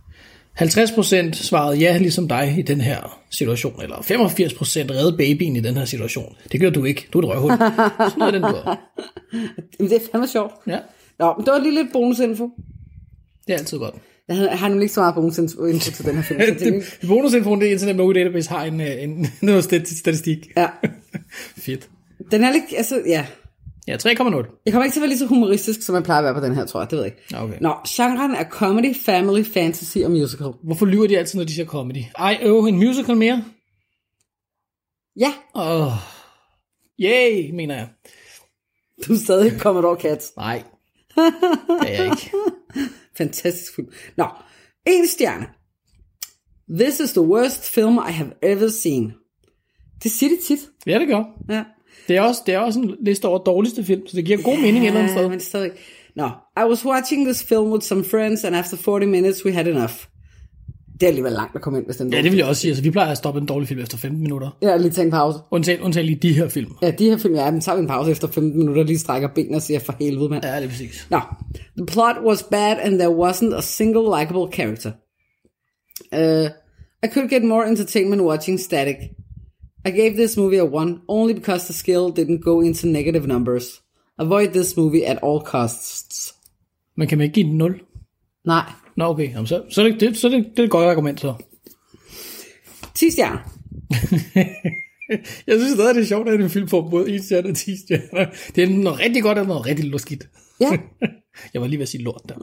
50% svarede ja, ligesom dig i den her situation, eller 85% redde babyen i den her situation. Det gør du ikke. Du er et røvhul. *laughs* Sådan noget er den, er. det er fandme sjovt. Ja, Nå, men det var lige lidt bonusinfo. det er altid godt. Jeg har nemlig ikke så meget bonusinfo info til den her film. Det, *laughs* bonusinfoen, det er Internet Movie Database, har en, øh, en, *laughs* noget stat- statistik. ja. Fedt. Den er lidt, altså, ja. Ja, 3,0. Jeg kommer ikke til at være lige så humoristisk, som man plejer at være på den her, tror jeg. Det ved jeg ikke. Okay. Nå, genren er comedy, family, fantasy og musical. Hvorfor lyver de altid, når de siger comedy? Ej, øv, en musical mere? Ja, Åh. Oh. Yay, mener jeg. du er stadig Commodore Cats. Nej, det er jeg ikke. *laughs* Fantastisk film. Nå, en stjerne. This is the worst film I have ever seen. Det siger de tit. Ja, det gør. Ja. Det er også, det er også en liste over dårligste film, så det giver god mening et eller andet sted. men stadig. Nå, I was watching this film with some friends, and after 40 minutes we had enough. Det er alligevel langt at komme ind, hvis den Ja, det vil jeg også sige. Altså, vi plejer at stoppe en dårlig film efter 15 minutter. Har lige taget en pause. Undtagen, undtagen lige de her film. Ja, de her film, ja, men tager vi en pause efter 15 minutter, lige strækker benene og siger, for helvede, mand. Ja, det er præcis. Nå, the plot was bad and there wasn't a single likable character. Uh, I could get more entertainment watching Static. I gave this movie a 1 only because the skill didn't go into negative numbers. Avoid this movie at all costs. Men kan man ikke give den 0? Nej. Nå, okay. Jamen, så, så, det, så det, det er et godt argument, så. 10 stjerner. *laughs* Jeg synes stadig, det er sjovt, at en film får både 1 stjerne og 10 stjerner. Det er noget rigtig godt og noget rigtig lorskidt. Ja, *laughs* Jeg var lige ved at sige lort der.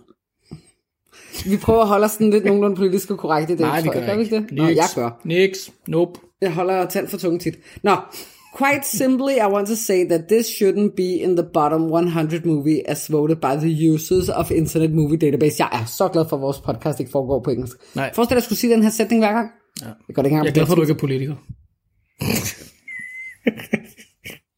vi prøver at holde os sådan lidt nogenlunde politisk korrekt i det. Nej, det gør jeg. jeg vi ikke. det? Nå, jeg gør. Nix. Nope. Jeg holder tand for tunge tit. Nå, quite simply, I want to say that this shouldn't be in the bottom 100 movie as voted by the users of Internet Movie Database. Jeg er så glad for, at vores podcast ikke foregår på engelsk. Nej. Forestil dig, at jeg skulle sige den her sætning hver gang. Ja. Det går det ikke Jeg er glad for, at du ikke er politiker. *laughs*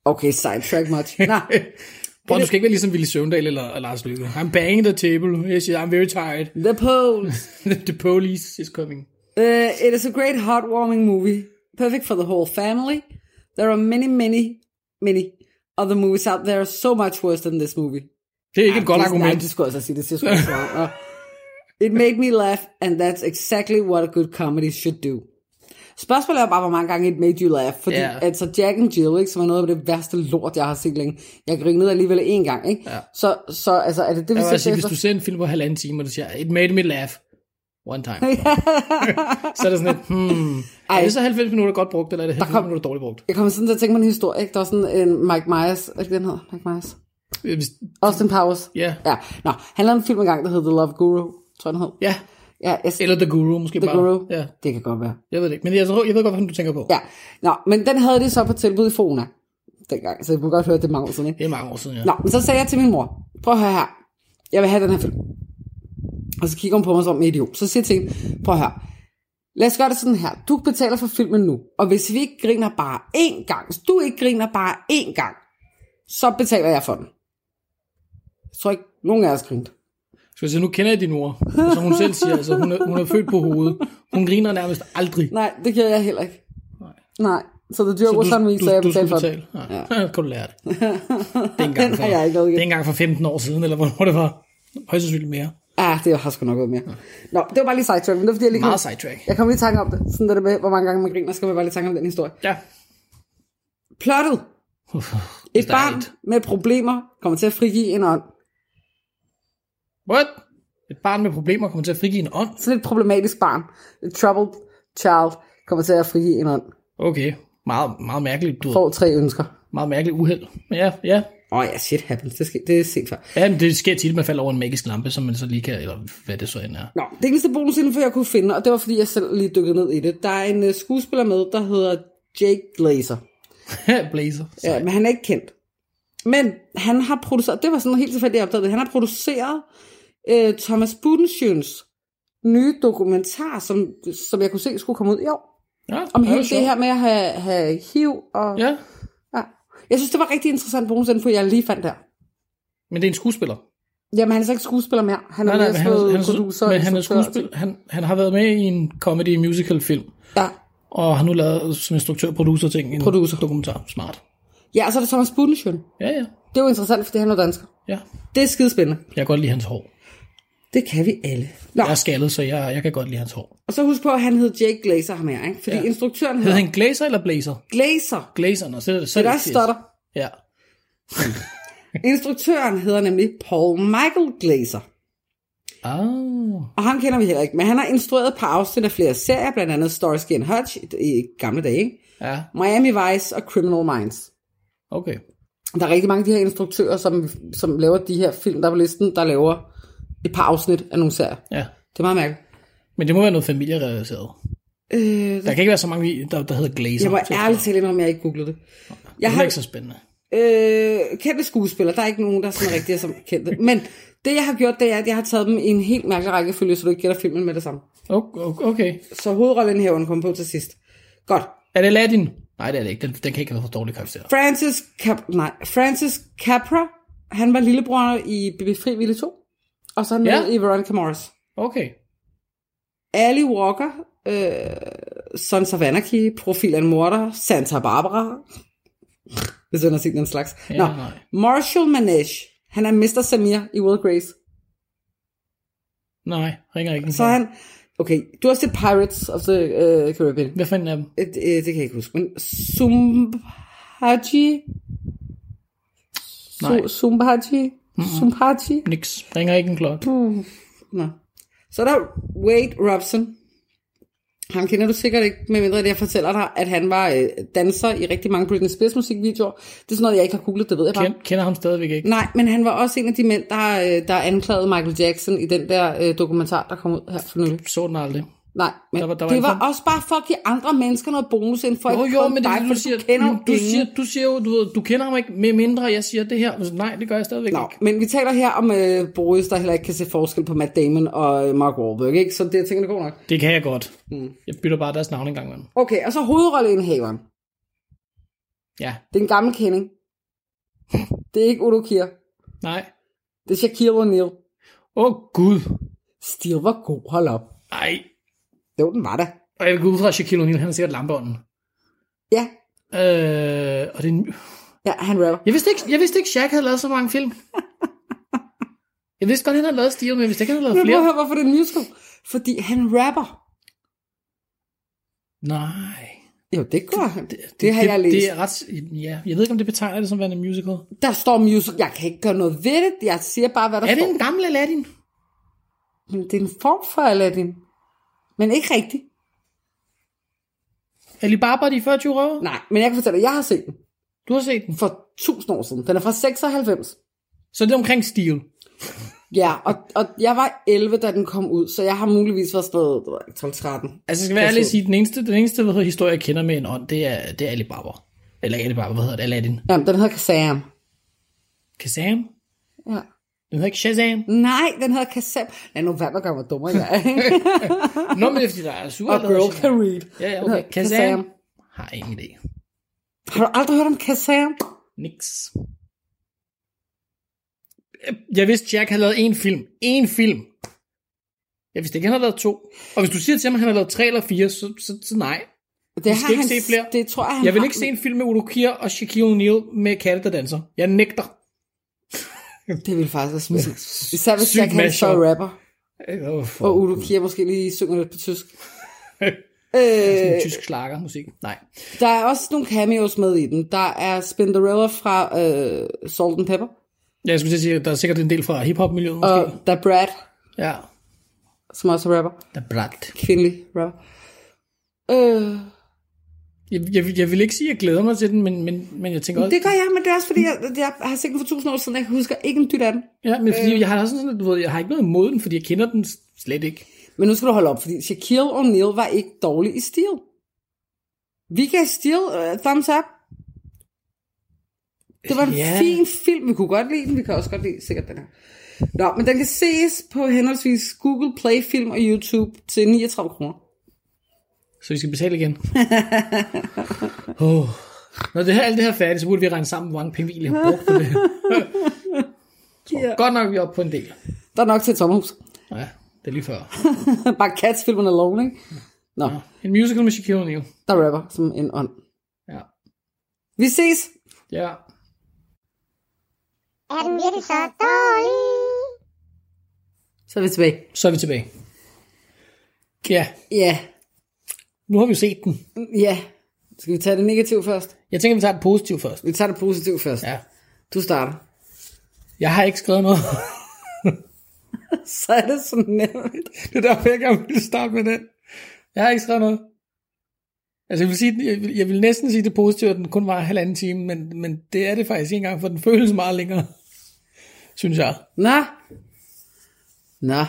Okay, sidetrack much. Nå, *laughs* Prøv, du skal ikke være ligesom Willy Søvndal eller, eller Lars Lykke. I'm banging the table. Yes, I'm very tired. The Poles. *laughs* the police is coming. Uh, it is a great heartwarming movie, perfect for the whole family. There are many, many, many other movies out there so much worse than this movie. Det er ikke et godt Nej, argument. det skulle jeg altså sige. Det meget. It made me laugh, and that's exactly what a good comedy should do. Spørgsmålet er bare, hvor mange gange it made you laugh. Fordi yeah. altså Jack and Jill, ikke, som er noget af det værste lort, jeg har set længe. Jeg grinede alligevel én gang, ikke? Ja. Så, så altså, er det det, vi Jeg ser sige, hvis du ser en film på halvanden time, og du siger, it made me laugh one time. *laughs* så er det sådan lidt, hmm, er Ej. det så 90 minutter godt brugt, eller er det 90 kom- minutter dårligt brugt? Jeg kommer sådan til at tænke på en historie, ikke? Der var sådan en Mike Myers, er det den hedder? Mike Myers? Austin Powers. ja, Ja, nå, han lavede en film engang, der hed The Love Guru, tror jeg den hed. ja, Ja, jeg, eller The Guru måske The bare. Guru. Ja, Det kan godt være. jeg ved det ikke, men jeg, tror, jeg ved godt, hvad du tænker på. Ja, nå, men den havde de så på tilbud i Fona dengang, så jeg kunne godt høre, at det er mange år siden, ikke? Det er mange år siden, ja. Nå, men så sagde jeg til min mor, prøv at høre her, jeg vil have den her film. Og så kigger hun på mig som en idiot. Så siger jeg til hende, prøv høre, lad os gøre det sådan her. Du betaler for filmen nu, og hvis vi ikke griner bare én gang, hvis du ikke griner bare én gang, så betaler jeg for den. Jeg tror ikke, nogen af os grinte. Skal jeg nu kender jeg din mor. Som hun selv siger, altså, hun, er, hun er født på hovedet. Hun griner nærmest aldrig. Nej, det gjorde jeg heller ikke. Nej. Så the joke Så was on me, så jeg betalte for den. Ja. ja. kan du lære det. *laughs* Det er engang Den har jeg ikke det er engang for 15 år siden, eller hvornår det var. Højst sandsynligt mere. Ah, det har sgu nok været mere. Nå, det var bare lige sidetrack, men det var fordi, jeg lige kom, Meget sidetrack. jeg kom lige i tanke om det. Sådan der med, hvor mange gange man griner, skal man bare lige tanke om den historie. Ja. Plottet. Et er barn med problemer kommer til at frigive en ånd. What? Et barn med problemer kommer til at frigive en ånd? Sådan et problematisk barn. Et troubled child kommer til at frigive en ånd. Okay. Meget, meget mærkeligt, du ved. Får tre ønsker. Meget mærkeligt uheld. Men ja, ja. Åh oh, ja, shit happens. Det, sker, det er set før. Ja, men det sker tit, at man falder over en magisk lampe, som man så lige kan, eller hvad det så end er. Nå, det eneste bonusinfo, jeg kunne finde, og det var fordi, jeg selv lige dykkede ned i det. Der er en uh, skuespiller med, der hedder Jake Glazer. *laughs* Blazer. Ja, men han er ikke kendt. Men han har produceret, det var sådan helt tilfældigt, jeg opdagede det, han har produceret øh, Thomas Budensjøns nye dokumentar, som, som jeg kunne se skulle komme ud i år. Ja, Om hele det sjovt. her med at have, have HIV og... Ja. Jeg synes, det var rigtig interessant bonusinfo, jeg lige fandt der. men det er en skuespiller. Jamen, han er så ikke skuespiller mere. Han er Nej, nej, han, han, producer. men han er skuespiller. Han, han har været med i en comedy musical film, Ja. og har nu lavet som instruktør producer ting en Producer. dokumentar. Smart. ja, og så er det Thomas Budensjøn. Ja, ja. Det er jo interessant, fordi han er dansker. Ja, Det er skidespændende. jeg kan godt lide hans hår. Det kan vi alle. Nå, Jeg er skaldet, så jeg, jeg kan godt lide hans hår. og så husk på, at han hed Jake Glazer ham her, ikke? Fordi Ja. instruktøren Hedder hedder han Glazer eller Blazer? Glazer. Glazer, nå, så, er det- så Det er er der stotter. Ja. *laughs* Instruktøren hedder nemlig Paul Michael Glazer. Ah, Og ham kender vi heller ikke, men han har instrueret på afsnit af flere serier, blandt andet Starsky and Hutch i, i gamle dage, ikke? ja, Miami Vice og Criminal Minds. okay. Der er rigtig mange af de her instruktører, som, som laver de her film, der er på listen, der laver et par afsnit af nogle serier. Ja. Det er meget mærkeligt. Men det må være noget familierelateret. Øh, Der kan ikke være så mange, der, der hedder Glazer. jeg må til ærligt talt at jeg ikke googlede det. Jeg Det er har ikke så spændende. øh, kendte skuespillere. Der er ikke nogen, der er sådan rigtig er som kendte. Men det, jeg har gjort, det er, at jeg har taget dem i en helt mærkelig rækkefølge, så du ikke gætter filmen med det samme. Okay. okay. Så hovedrollen her kommer på til sidst. Godt. Er det Aladdin? Nej, det er det ikke. Den, den kan ikke have for dårlig karakter. Francis, Cap- nej, Francis Capra, han var lillebror i Befri Ville 2. Og så han Ja. i Veronica Mars. Okay. Ali Walker, øh, Sons of Anarchy, Profil af en morder, Santa Barbara. Hvis du har set den slags. Ja, Nå, nej. Marshall Manage, han er Mr. Samir i Will Grace. Nej, ringer ikke. Så han, okay, du har set Pirates of the uh, Caribbean. Hvad fanden er dem? Øh, Det, det kan jeg ikke huske, men Sumbhaji? Nej. Su- Sumbhaji? Sumbhaji? Niks. Ringer ikke en klokke. Nå. Så er der Wade Robson. Ham kender du sikkert ikke, medmindre jeg fortæller dig, at han var øh, danser i rigtig mange Britney Spears musikvideoer. Det er sådan noget, jeg ikke har googlet, det ved jeg bare. Ken, kender ham stadigvæk ikke. Nej, men han var også en af de mænd, der, øh, der anklagede Michael Jackson i den der øh, dokumentar, der kom ud her for nylig. Så den aldrig. Nej, men Der var- der var det var også bare for at give andre mennesker noget bonus, end for Jo, at jo, men det dig, du siger, kender du, jo du, ingen. siger, du siger jo, du, du kender ham ikke, med mindre jeg siger det her. Så nej, det gør jeg stadigvæk Nå, ikke. men vi taler her om øh, Boris, der heller ikke kan se forskel på Matt Damon og øh, Mark Wahlberg, ikke? Så det, jeg tænker, det går nok. Det kan jeg godt. Jeg bytter bare deres navn en gang imellem. Okay, og så hovedrolleindhaveren. Ja, Det er en gammel kending. Det er ikke Udo Kier. nej. Det er Shaquille O'Neal. Åh, oh, Gud. Stil var god, hold op. Ej. Jo, den var der. Og jeg vil gå ud fra, at Shaquille O'Neal, han er sikkert lampeånden. Ja, Øh, og det er en... ja han rapper. Jeg vidste ikke, jeg vidste ikke, Shaq havde lavet så mange film. *laughs* Jeg vidste godt, han havde lavet Steel, men jeg vidste ikke, han havde Men lavet flere. høre, hvorfor det er musical. Fordi han rapper. Nej. Jo, det gør han. Det, det har jeg læst. Det er ret... Ja, jeg ved ikke, om det betegner det som værende en musical. Der står musical. Jeg kan ikke gøre noget ved det. Jeg siger bare, hvad der Er det står. en gammel Aladdin? Men det er en form for Aladdin. Men ikke rigtigt. Alibaba de 40 røver? Nej, men jeg kan fortælle dig, jeg har set den Du har set den. for tusind år siden. Den er fra 96. Så det er omkring Steel. *laughs* Ja, og, og jeg var 11, da den kom ud, så jeg har muligvis været stadig 12-13. Altså, jeg skal være ærlig sige, den eneste, den eneste hvad hedder, historie, jeg kender med en ånd, det er, det er Alibaba. Eller Alibaba, hvad hedder det? Aladdin. Jamen, den hedder Kazam. Kazam? Ja. Den hedder ikke Shazam? Nej, den hedder Kazam. Lad nu være med at gøre mig dummer, jeg er. *laughs* Nå, men det er fordi, der er super. og Girl Can Read. Ja, ja, okay. Kazam. Har ingen idé. Har du aldrig hørt om Kazam? Niks. Jeg vidste, Jack havde lavet en film. En film. Jeg vidste ikke, han havde lavet to. Og hvis du siger til mig, at han har lavet tre eller fire, så, så, så nej. Det skal har ikke han, se flere. Det tror jeg, han Jeg vil har. ikke se en film med Udo Kier og Shaquille O'Neal med katte, der danser. Jeg nægter. Det vil faktisk være smidt. Især hvis Jack han så mashup. er rapper. Oh, Og Udo Kier måske lige synger lidt på tysk. *laughs* øh, tysk slager musik. Nej. der er også nogle cameos med i den. Der er Spinderella fra øh, Salt and Pepper. Ja, jeg skulle sige, der er sikkert en del fra hiphop-miljøet måske. Og der er Brad, ja. som også er rapper. Der er brat. Kvindelig rapper. Øh, Jeg, jeg, jeg vil ikke sige, at jeg glæder mig til den, men, men, men jeg tænker også... det gør jeg, men det er også fordi, jeg, jeg har set den for tusind år siden. Jeg husker ikke en dyt af den. Ja, men fordi jeg har også sådan, du ved, jeg har ikke noget imod den, fordi jeg kender den slet ikke. Men nu skal du holde op, fordi Shaquille O'Neal var ikke dårlig i stil. Vi kan Steel uh, thumbs up. Det var en ja. fin film. Vi kunne godt lide den. Vi kan også godt lide sikkert den her. Nå, men den kan ses på henholdsvis Google Play Film og YouTube til 39 kroner. Så vi skal betale igen. *laughs* oh. Når det her, alt det her er færdigt, så burde vi regne sammen, hvor mange penge vi har brugt på det. *laughs* Ja. Godt nok, vi er oppe på en del. Der er nok til et sommerhus. Ja, det er lige før. *laughs* Bare Cats-filmen alone, ikke? Nå, En musical med Shaquille O'Neal. der rapper som en ånd. Ja. Vi ses! Ja. Er den virkelig så dårlig? Så er vi tilbage. Så er vi tilbage. Ja, Ja, nu har vi set den. ja. Skal vi tage det negative først? Jeg tænker, vi tager det positivt først. Vi tager det positive først. Ja. Du starter. Jeg har ikke skrevet noget. *laughs* Så er det så nemt. det er derfor, jeg gerne vil starte med den. Jeg har ikke skrevet noget. Altså jeg vil, sige, jeg vil, jeg vil næsten sige det positive, at den kun var halvanden time, men, men det er det faktisk ikke engang, for den føles meget længere, synes jeg. Nå. Nå.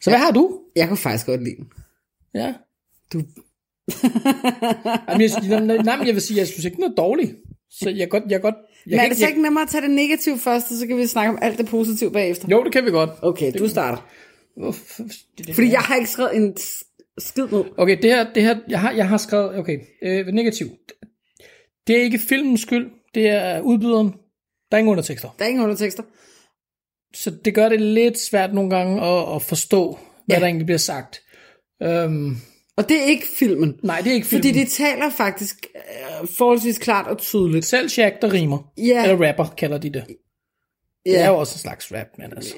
Så hvad har du? Jeg kunne faktisk godt lide den. Ja. Du, Jamen, jeg, nej, nej, men jeg vil sige, jeg synes ikke, den er dårlig. Så jeg godt, jeg godt, jeg men er det så ikke nemmere at tage det negative først, og så kan vi snakke om alt det positive bagefter? Jo, det kan vi godt. Okay, du starter. Hvorfor- det- det- Fordi jeg har ikke skrevet en skid ned. Okay, det her, det her jeg, har, jeg har skrevet, okay, øh, negativ. Det er ikke filmens skyld, det er udbyderen. Der er ingen undertekster. Der er ingen undertekster. Så det gør det lidt svært nogle gange at, at forstå, hvad Ja. der egentlig bliver sagt. Øhm, Og det er ikke filmen. nej, det er ikke filmen. Fordi de taler faktisk øh, forholdsvis klart og tydeligt. Selv Shaq, der rimer. Ja. Eller rapper, kalder de det. Det er Ja, jo også en slags rap, men altså.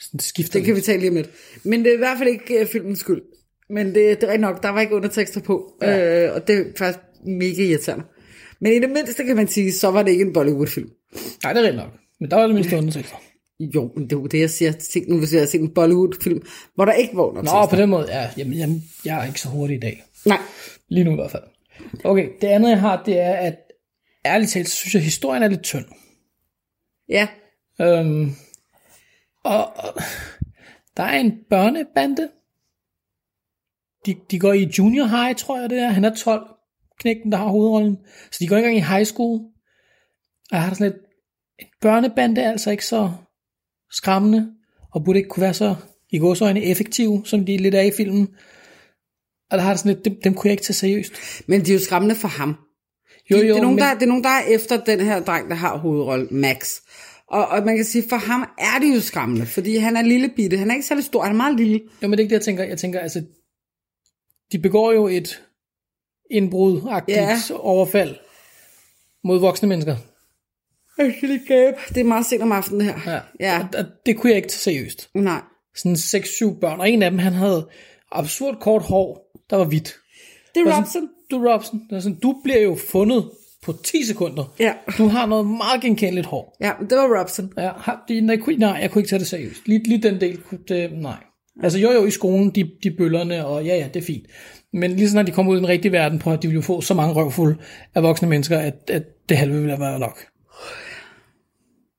Sådan skifter det kan vi tale lige om lidt. Men det er i hvert fald ikke øh, filmens skyld. Men det, det er rigtigt nok, der var ikke undertekster på. Ja. Øh, og det er faktisk mega irriterende. Men i det mindste kan man sige, så var det ikke en Bollywood-film. Nej, det er rigtigt nok. Men der var det mindst undertekster. Jo, men det er jo det, jeg siger. Tænk nu, hvis jeg har set en Bollywood-film, hvor der ikke undertekster. Nå, på den måde, ja. Jamen, jamen, jeg er ikke så hurtig i dag. Nej. Lige nu i hvert fald. Okay, det andet jeg har, det er, at ærligt talt, så synes jeg, at historien er lidt tynd. Ja. Øhm, og, og der er en børnebande. De, de går i junior high, tror jeg det er. Han er 12, knægten, der har hovedrollen. Så de går ikke engang i high school. Og jeg har da sådan lidt, en børnebande er altså ikke så skræmmende, og burde ikke kunne være så i godsøjne effektive, som de lidt er i filmen. Og der har det sådan lidt, dem, dem kunne jeg ikke tage seriøst. Men de er jo skræmmende for ham. Jo, jo, det, er nogen, men, der, det er nogen, der er efter den her dreng, der har hovedrollen, Max. Og, og man kan sige, for ham er det jo skræmmende, fordi han er lille bitte. Han er ikke særlig stor, han er meget lille. Jo, men det er ikke det, jeg tænker. Jeg tænker, altså, de begår jo et indbrud-agtigt Ja. overfald mod voksne mennesker. Jeg skal lige gabe. Det er meget sent om aftenen det her. Ja. ja. Og, og det kunne jeg ikke tage seriøst. Nej. Sådan 6-7 børn, og en af dem, han havde absurd kort hår, der var hvidt. Det er sådan, Robson. Du, Robson, det er sådan, du bliver jo fundet på 10 sekunder. Ja. Du har noget meget genkendeligt hår. Ja, det var Robson. Ja, har, de, nej, nej, jeg kunne ikke tage det seriøst. Lige, lige den del, kunne det, nej. Altså jo jo i skolen, de, de bøllerne, og ja ja, det er fint. Men lige når de kommer ud i den rigtige verden, på at de vil jo få så mange røvfulde af voksne mennesker, at, at det halve vil være nok.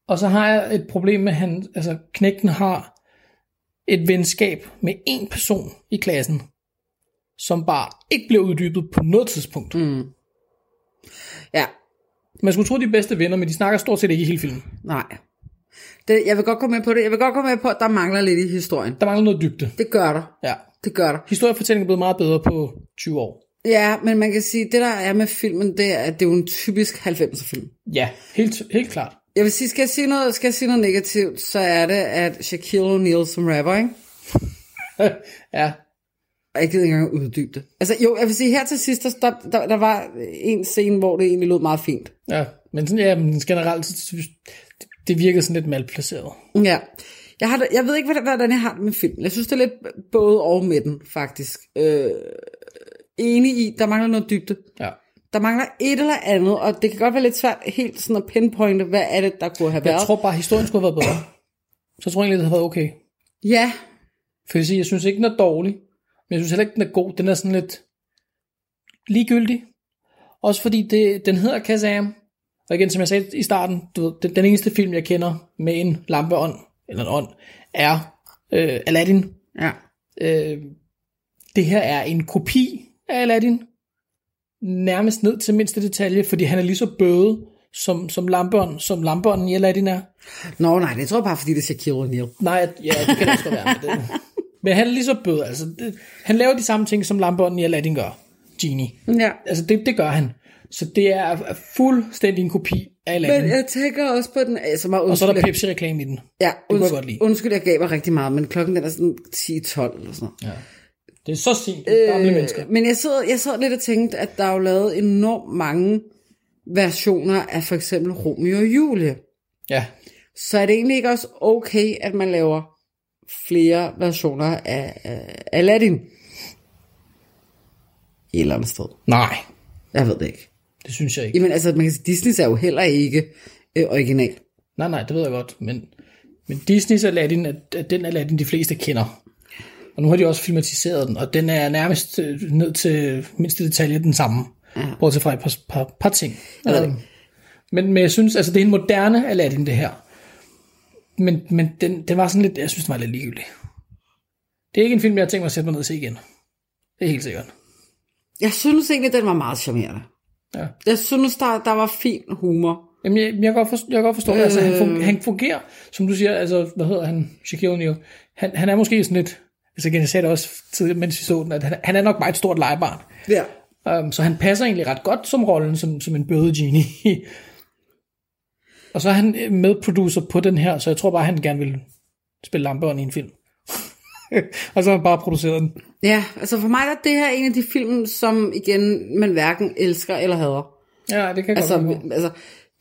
Og så har jeg et problem med, at han, altså knægten har et venskab med en person i klassen, som bare ikke bliver uddybet på noget tidspunkt. Mm. Ja, Man skulle tro, de bedste venner, men de snakker stort set ikke i hele filmen. nej. Det, jeg vil godt komme med på det. Jeg vil godt komme med på, at der mangler lidt i historien. Der mangler noget dybde. Det gør der. Ja. Det gør der. Historiefortællingen er blevet meget bedre på 20 år. Ja, men man kan sige, det der er med filmen, det er, at det er jo en typisk 90'er film. Ja, helt, helt klart. Jeg vil sige, skal jeg sige noget, skal jeg sige noget negativt, så er det, at Shaquille O'Neal som rapper, ikke? *laughs* ja, Og jeg gider ikke engang uddybe det. Altså jo, jeg vil sige, her til sidst, der, der, der var en scene, hvor det egentlig lød meget fint. ja. Men sådan, ja, men generelt, det, det virkede sådan lidt malplaceret. Ja. Jeg, har, jeg ved ikke, hvordan- hvordan jeg har det med filmen. Jeg synes, det er lidt både og med den, faktisk. Øh, enig i, der mangler noget dybde. Ja. Der mangler et eller andet, og det kan godt være lidt svært helt sådan at pinpointe, hvad er det, der kunne have været. Jeg tror bare, historien skulle have været bedre. Så tror jeg egentlig, det havde været okay. Ja, For jeg, siger, jeg synes ikke, den er dårlig, men jeg synes heller ikke, den er god. Den er sådan lidt ligegyldig. Også fordi det, den hedder Kazam. Og igen, som jeg sagde i starten, du ved, den, den eneste film, jeg kender med en lampeånd, eller en ånd, er øh, Aladdin. ja. Øh, det her er en kopi af Aladdin, nærmest ned til mindste detalje, fordi han er lige så bøde, som, som lampeånden, som lampeånden i Aladdin er. Nå nej, det tror jeg bare, fordi det er Shaquille O'Neal. Nej, ja, det kan det også godt være. Men, det, men han er lige så bød, altså. Det, han laver de samme ting, som lampeånden i Aladdin gør. Genie. Ja. Altså, det, det gør han. Så det er, fuldstændig en kopi af Aladdin. Men jeg tænker også på den, altså meget og så er der undskyld, Pepsi-reklame i den. ja, kunne jeg undskyld, godt lide. undskyld, jeg gav mig rigtig meget, men klokken den er sådan 10-12 eller sådan noget. Ja. Det er så sent, gamle øh, mennesker. Men jeg sidder, jeg sidder lidt og tænkte, at der er jo lavet enormt mange versioner af for eksempel Romeo og Julie. Ja. Så er det egentlig ikke også okay, at man laver flere versioner af, af Aladdin? Et eller andet sted. Nej, Jeg ved det ikke. det synes jeg ikke. Jamen altså, man kan sige, Disney er jo heller ikke øh, original. Nej, nej, det ved jeg godt. Men, men Disneys Aladdin er, er den Aladdin, de fleste kender. Og nu har de også filmatiseret den, og den er nærmest øh, ned til mindste detalje den samme. Ja. Bortset fra et par, par, par ting. Ja. Øhm, men, men jeg synes, altså det er en moderne Aladdin, det her. Men, men den, den var sådan lidt, jeg synes, den var lidt ligegyldig. Det er ikke en film, jeg har tænkt mig at sætte mig ned og se igen. Det er helt sikkert. Jeg synes egentlig, den var meget charmerende. Ja. Jeg synes, der, der var fin humor. Jamen, jeg, jeg, kan godt forstå, jeg kan godt forstå øh... altså, han, fungerer, han fungerer, som du siger, altså, hvad hedder han, Shaquille O'Neal, han, han er måske sådan lidt, altså igen, jeg sagde det også tidligere, mens vi så den, at han, han er nok bare et stort legebarn. Ja. Um, så han passer egentlig ret godt som rollen, som, som en bøde genie. og så er han øh, medproducer på den her, så jeg tror bare, han gerne vil spille lamperen i en film. *laughs* og så har han bare produceret den. Ja, altså for mig er det her en af de film, som igen, man hverken elsker eller hader. Ja, det kan Altså, godt være altså,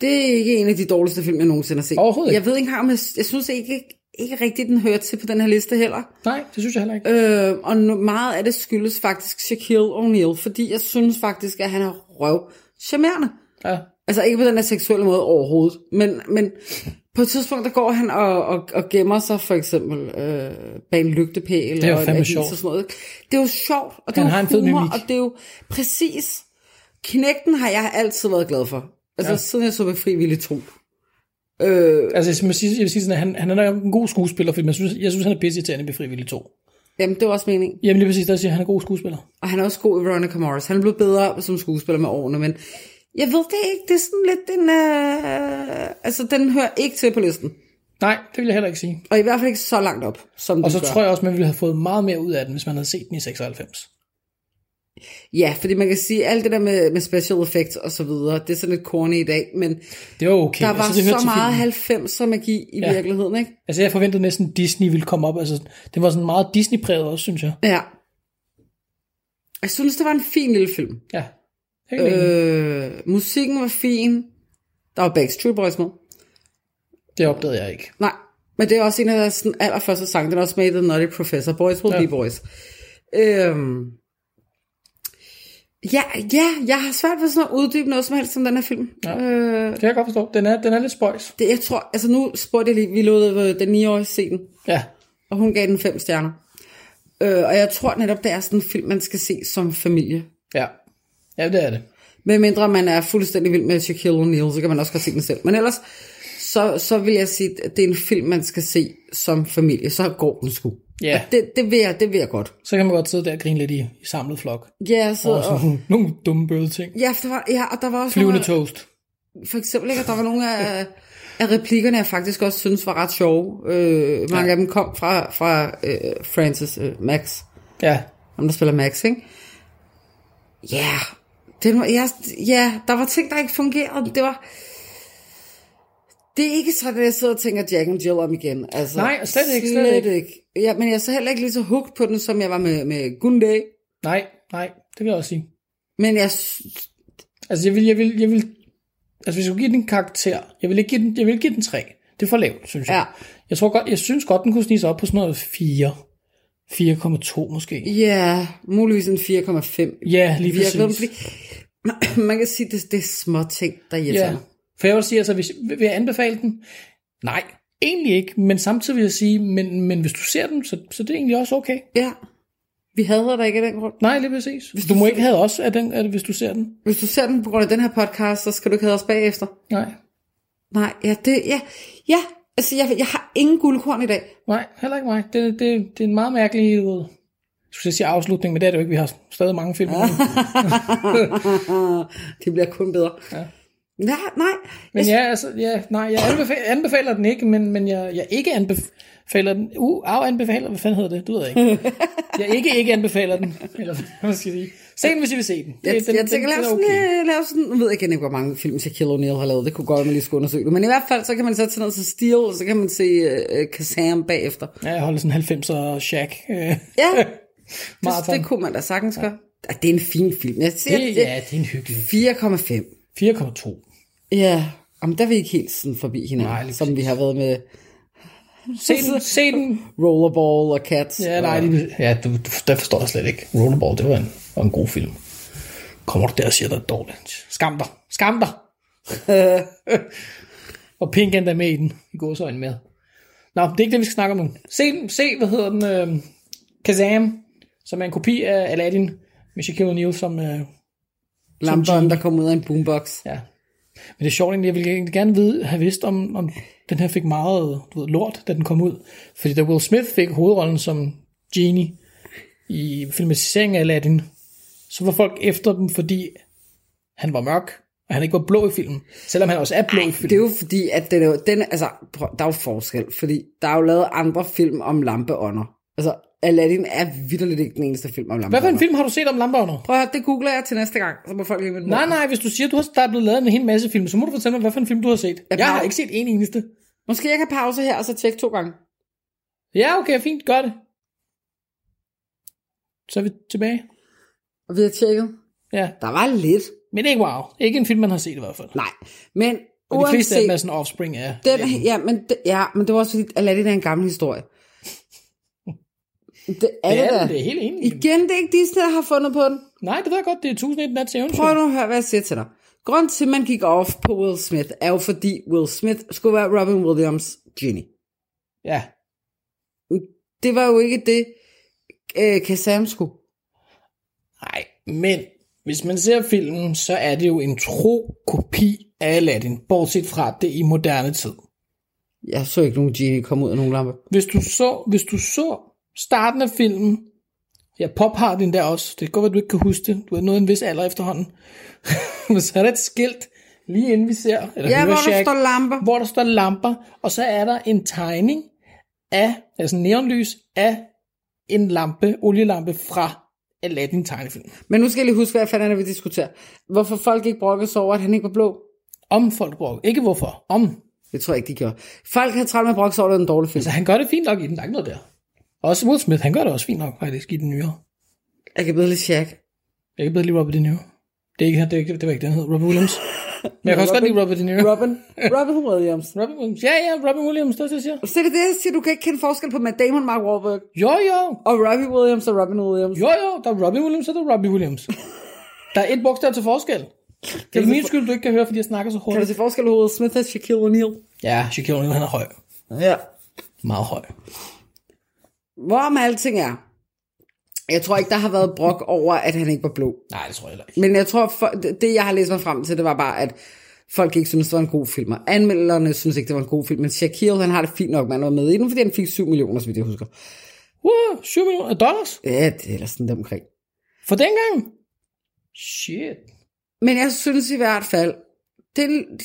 det er ikke en af de dårligste film, jeg nogensinde har set. Overhovedet ikke. Jeg ved ikke engang, om jeg, jeg synes ikke, ikke rigtigt, den hører til på den her liste heller. Nej, det synes jeg heller ikke. Øh, og meget af det skyldes faktisk Shaquille O'Neal, fordi jeg synes faktisk, at han er røv charmerende. Ja. Altså ikke på den her seksuelle måde overhovedet, men, men på et tidspunkt, der går han og, og, og gemmer sig for eksempel øh, bag en lygtepæl. Det er jo og fandme avis sjovt. Og sådan noget. Det er jo sjovt, og det Han er jo humor, og det er jo præcis... Knægten har jeg altid været glad for. Altså Ja. siden jeg så med frivillig tro. Øh, Altså, jeg vil sige, jeg vil sige sådan, at han, han er nok en god skuespiller, fordi jeg synes, jeg synes han er pisseirriterende ved frivillig 2. jamen, det var også meningen. Jamen lige præcis, der siger, at han er god skuespiller. Og han er også god i Veronica Morris. Han er blevet bedre som skuespiller med årene, men jeg ved det ikke. Det er sådan lidt en... Øh, altså, den hører ikke til på listen. Nej, det vil jeg heller ikke sige. Og i hvert fald ikke så langt op, som Og den så gør. tror jeg også, man ville have fået meget mere ud af den, hvis man havde set den i 96. Ja, fordi man kan sige, alt det der med, med special effects og så videre, det er sådan lidt corny i dag, men Det var okay. der var altså, det så meget filmen. 90'er magi i Ja. virkeligheden, ikke? Altså, jeg forventede næsten, Disney ville komme op. Altså, det var sådan meget Disney-præget også, synes jeg. Ja. Jeg synes, det var en fin lille film. Ja. Øh... Musikken var fin. Der var Backstreet Boys med. Det opdagede jeg ikke. Nej, men det er også en af deres sådan, allerførste sange. Den er også med i The Nutty Professor. Boys will ja. be boys. Øhm, ja, ja, jeg har svært ved sådan at uddybe noget som helst om den her film. Ja. Øh, Det kan jeg godt forstå. Den er, den er lidt spøjs. det, jeg tror, altså nu spurgte jeg lige, vi lod øh, den 9-årige se den, Ja. og hun gav den fem stjerner. Øh, og jeg tror netop, det er sådan en film, man skal se som familie. Ja. Ja, det er det. Med mindre man er fuldstændig vild med Shaquille O'Neal, så kan man også godt se den selv. Men ellers, så, så vil jeg sige, at det er en film, man skal se som familie. Så går den sgu. Ja. Og Det, det, vil jeg, det vil jeg godt. Så kan man godt sidde der og grine lidt i, i samlet flok. Ja, så, Og sådan og, nogle, dumme bøde ting. ja, for der var, ja, og der var også Flyvende nogle, toast. for eksempel, ikke, at der var nogle af, af replikkerne, jeg faktisk også synes var ret sjove. Øh, mange ja. af dem kom fra, fra øh, Francis øh, Max, Ja. ham der spiller Max, ikke? Ja, yeah. Den var, ja, ja, der var ting, der ikke fungerede. Det var... Det er ikke sådan, at jeg sidder og tænker Jack and Jill om igen. Altså, Nej, slet ikke, slet ikke. ikke. Ja, men jeg er så heller ikke lige så hooked på den, som jeg var med, med Gunday. Nej, nej, det vil jeg også sige. Men jeg, Altså, jeg vil, jeg vil, jeg vil, altså hvis jeg skulle give den en karakter, jeg vil ikke give den, jeg vil give den 3. Det er for lavt, synes jeg. Ja. Jeg tror godt, jeg synes godt, den kunne snige sig op på sådan noget 4. 4,2 måske. ja, muligvis en 4,5. Ja, lige Virkeligheden, præcis. fordi, *clears throat* man kan sige, det, det er små ting, der irriterer Ja. For jeg vil sige, altså, hvis, vil jeg anbefale den? Nej, egentlig ikke. Men samtidig vil jeg sige, men, men hvis du ser den, så, så det er egentlig også okay. Ja, vi hader dig ikke af den grund. Nej, lige præcis. Du må ikke have os af den, af det, hvis du ser den. Hvis du ser den på grund af den her podcast, så skal du ikke have os bagefter. Nej, Nej, ja, det, ja, ja, altså jeg, jeg har ingen guldkorn i dag. nej, heller ikke mig. Det, det, det er en meget mærkelig, du jeg skulle sige afslutning, men det er det jo ikke. Vi har stadig mange film. *laughs* det bliver kun bedre. Ja. Ja, nej. Men ja, altså, ja, nej, jeg anbefaler, anbefaler den ikke, men, men jeg, jeg ikke anbefaler den. Uh, af anbefaler, hvad fanden hedder det? Du ved jeg ikke. *laughs* Jeg ikke ikke anbefaler den. Eller hvad skal jeg sige? Se den, hvis I vil se den. Jeg, den, jeg tænker, lave den er sådan, okay. lave sådan, ved jeg igen ikke, hvor mange film Shaquille O'Neal har lavet, det kunne godt, at man lige skulle undersøge det, men i hvert fald, så kan man sætte sig ned til Steel, og så kan man se uh, Kazam bagefter. Ja, jeg holder sådan 90'er Shaq. Øh, Ja, *laughs* det, det kunne man da sagtens gøre. Ja. Det er en fin film. Jeg siger, det, ja, det er en hyggelig. 4,5. 4,2. Ja, Jamen, der er vi ikke helt sådan forbi hinanden, Nej, som vi har været med Se den, se den. Rollerball og Cats. Ja, nej, og, ja du, du, der forstår jeg slet ikke. Rollerball, det var en, var en god film. Kommer du der og siger, det er dårligt. Skam dig. Skam dig. *laughs* og Pink er med i den. I går så en med. Nå, det er ikke det, vi skal snakke om nu. Se, se hvad hedder den, øh, Kazam, som er en kopi af Aladdin med Shaquille O'Neal som... Øh, Lamperen, der kom ud af en boombox. ja. Men det er sjovt egentlig, jeg ville egentlig gerne vide, have vidst, om, om den her fik meget du ved, lort, da den kom ud. Fordi da Will Smith fik hovedrollen som Genie i filmatiseringen af Aladdin, så var folk efter dem, fordi han var mørk, og han ikke var blå i filmen. Selvom han også er blå i filmen. Det er jo fordi, at den er jo, den, altså, prøv, der er jo forskel, fordi der er jo lavet andre film om lampeånder. Altså, Aladdin er vidderligt ikke den eneste film om Hvad lampeånder. for en film har du set om lampeånder? Prøv at høre, det googler jeg til næste gang, så må folk lige vende Nej, nej, hvis du siger, du har, der er blevet lavet en hel masse film, så må du fortælle mig, hvad for en film du har set. Jeg, jeg har ikke set en eneste. Måske jeg kan pause her, og så tjekke to gange. Ja, okay, fint, gør det. Så er vi tilbage. Og vi har tjekket. Ja, Der var lidt. men ikke wow. Ikke en film, man har set i hvert fald. Nej, men Og de fleste af dem er sådan offspring af. Den, ja, men, ja, men det var også fordi, Aladdin er en gammel historie. Det er Det det, er, det er helt enig. Igen, det er ikke Disney, der har fundet på den. Nej, det ved jeg godt, det er 1001 nat til eventyr. Prøv nu at høre, hvad jeg siger til dig. Grunden til, at man gik off på Will Smith, er jo fordi Will Smith skulle være Robin Williams Genie. Ja, Det var jo ikke det, øh, Kazam skulle. nej, men hvis man ser filmen, så er det jo en tro kopi af Aladdin, bortset fra det i moderne tid. Jeg så ikke nogen Genie komme ud af nogen lampe. Hvis du så, hvis du så starten af filmen, jeg påpeger den der også, det kan godt være, du ikke kan huske det, du er nået en vis alder efterhånden, *laughs* men så er der et skilt, lige inden vi ser, eller Ja, hvor der Shaq, står lamper. hvor der står lamper, og så er der en tegning af, altså neonlys af en lampe, olielampe fra Aladdin tegnefilm. Men nu skal jeg lige huske, hvad fanden er vi diskuterer. Hvorfor folk ikke brokkede sig over, at han ikke var blå? Om folk bruger, ikke hvorfor, om. Det tror jeg ikke, de gjorde. Folk havde travlt med at brokke sig over, at det var en dårlig film. Så han gør det fint nok i den, der er ikke noget der. Også Will Smith, han gør det også fint nok faktisk i den nyere. Jeg kan bedre lide Shaq. Jeg kan bedre lide Robert De Niro. Det, er ikke, det, er ikke, det var ikke den, hed. Robert Williams. Men jeg kan også godt lide Robert De Niro. Robin. Robin Williams. Robin Williams. Ja, ja, Robin Williams, det er det, jeg siger. Så det er det, jeg siger, du kan ikke kende forskel på Matt Damon, Mark Wahlberg, Jo, jo. og Robbie Williams og Robin Williams. Jo, jo, der er Robin Williams, og der er Robbie Williams. Der er et bogstav til forskel. Det er min skyld, du ikke kan høre, fordi jeg snakker så Kan du hurtigt. se forskel på Smith og Shaquille O'Neal? Ja, Shaquille O'Neal, han er høj. Ja. Meget høj. Hvorom alting er, jeg tror ikke, der har været brok over, at han ikke var blå. Nej, det tror jeg heller ikke. Men jeg tror, for, det jeg har læst mig frem til, det var bare, at folk ikke synes, det var en god film. Og anmelderne synes ikke, det var en god film. Men Shaquille, han har det fint nok, man var med i den, fordi han fik 7 millioner, så vidt jeg husker. Wow, 7 millioner dollars? Ja, det er ellers sådan der omkring. For dengang? Shit. Men jeg synes i hvert fald, det er, en-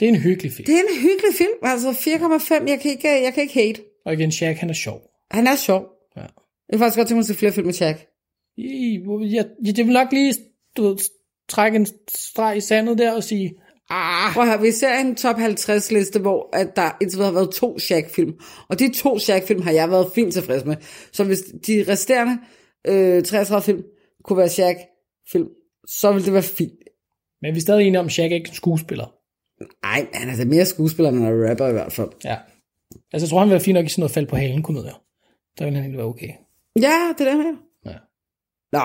Det er en hyggelig film. det er en hyggelig film. Altså 4,5, jeg kan ikke, jeg kan ikke hate. Og igen, Shaq, han er sjov. Han er sjov. Ja. Jeg kan faktisk godt tænke mig at se flere film med. I, jeg, jeg, jeg vil nok lige du ved, trække en streg i sandet der og sige, ah, Prøv at høre, vi ser en top 50 liste, hvor at der indtil videre har været to Shaq-film. Og de to Shaq-film har jeg været fint tilfreds med. Så hvis de resterende øh, 33 film kunne være Shaq-film, så ville det være fint. men vi er stadig enige om, at Shaq er ikke en skuespiller. Ej, han er da mere skuespiller, end han er rapper i hvert fald. Ja. Altså, jeg tror, han vil være fint nok i sådan noget fald på halen komedier. Der vil han egentlig være okay. Ja, det er det. Ja. Nå.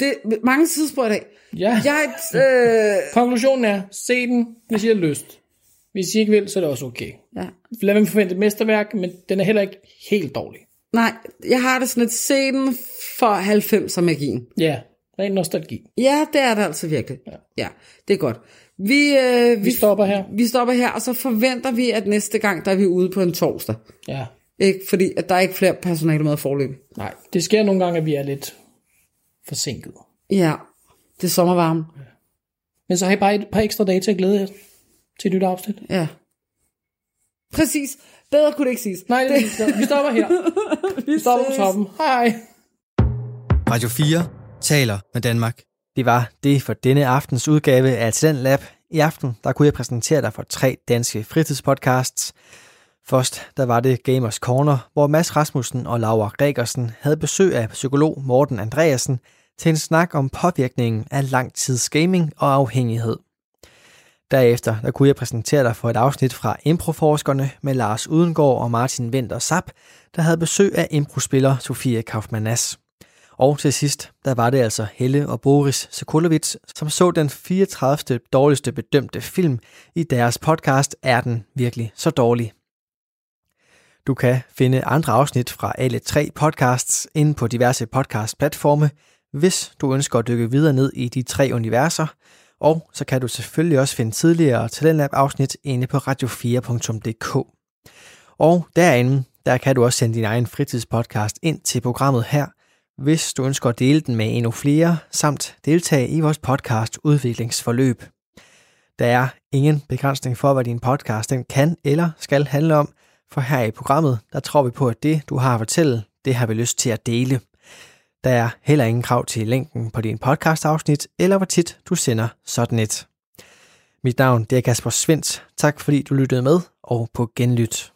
Det er mange tidsspor i dag. Ja. Jeg, øh, Konklusionen er, se den, hvis I har lyst. Hvis I ikke vil, så er det også okay. ja. Lad mig forvente et mesterværk, men den er heller ikke helt dårlig. Nej, jeg har det sådan et scenen for 90'er magien. Ja, ren nostalgi. Ja, det er det altså virkelig. Ja. Ja, det er godt. Vi, øh, vi, Vi stopper her. vi stopper her, og så forventer vi, at næste gang, der er vi ude på en torsdag. Ja. Ikke? Fordi at der er ikke flere personale med at forløbe. Nej, det sker nogle gange, at vi er lidt forsinket. Ja, det er sommervarme. Men så har I bare et par ekstra dage til at glæde jer til et nyt afsnit. Ja. Præcis. Bedre kunne det ikke siges. Nej, det, det. vi stopper her. *laughs* Vi stopper på ses. toppen. Hej. Radio 4 taler med Danmark. Det var det for denne aftens udgave af Talent Lab. I aften der kunne jeg præsentere dig for tre danske fritidspodcasts. Først der var det Gamers Corner, hvor Mads Rasmussen og Laura Gregersen havde besøg af psykolog Morten Andreasen til en snak om påvirkningen af langtidsgaming og afhængighed. Derefter der kunne jeg præsentere dig for et afsnit fra Improforskerne med Lars Udengård og Martin Winter Sap, der havde besøg af improspiller Sofie Kaufmann Nass. Og til sidst, der var det altså Helle og Boris Sokolovits, som så den 34. dårligste bedømte film i deres podcast Er den virkelig så dårlig? Du kan finde andre afsnit fra alle tre podcasts inde på diverse podcast-platforme, hvis du ønsker at dykke videre ned i de tre universer, og så kan du selvfølgelig også finde tidligere Talentlab-afsnit inde på radio4.dk. Og derinde, der kan du også sende din egen fritidspodcast ind til programmet her, hvis du ønsker at dele den med endnu flere, samt deltage i vores podcast udviklingsforløb. Der er ingen begrænsning for, hvad din podcast den kan eller skal handle om, for her i programmet, der tror vi på, at det, du har at fortælle, det har vi lyst til at dele. Der er heller ingen krav til længden på din podcast-afsnit, eller hvor tit du sender sådan et. Mit navn det er Kasper Svendt. Tak fordi du lyttede med, og på genlyt.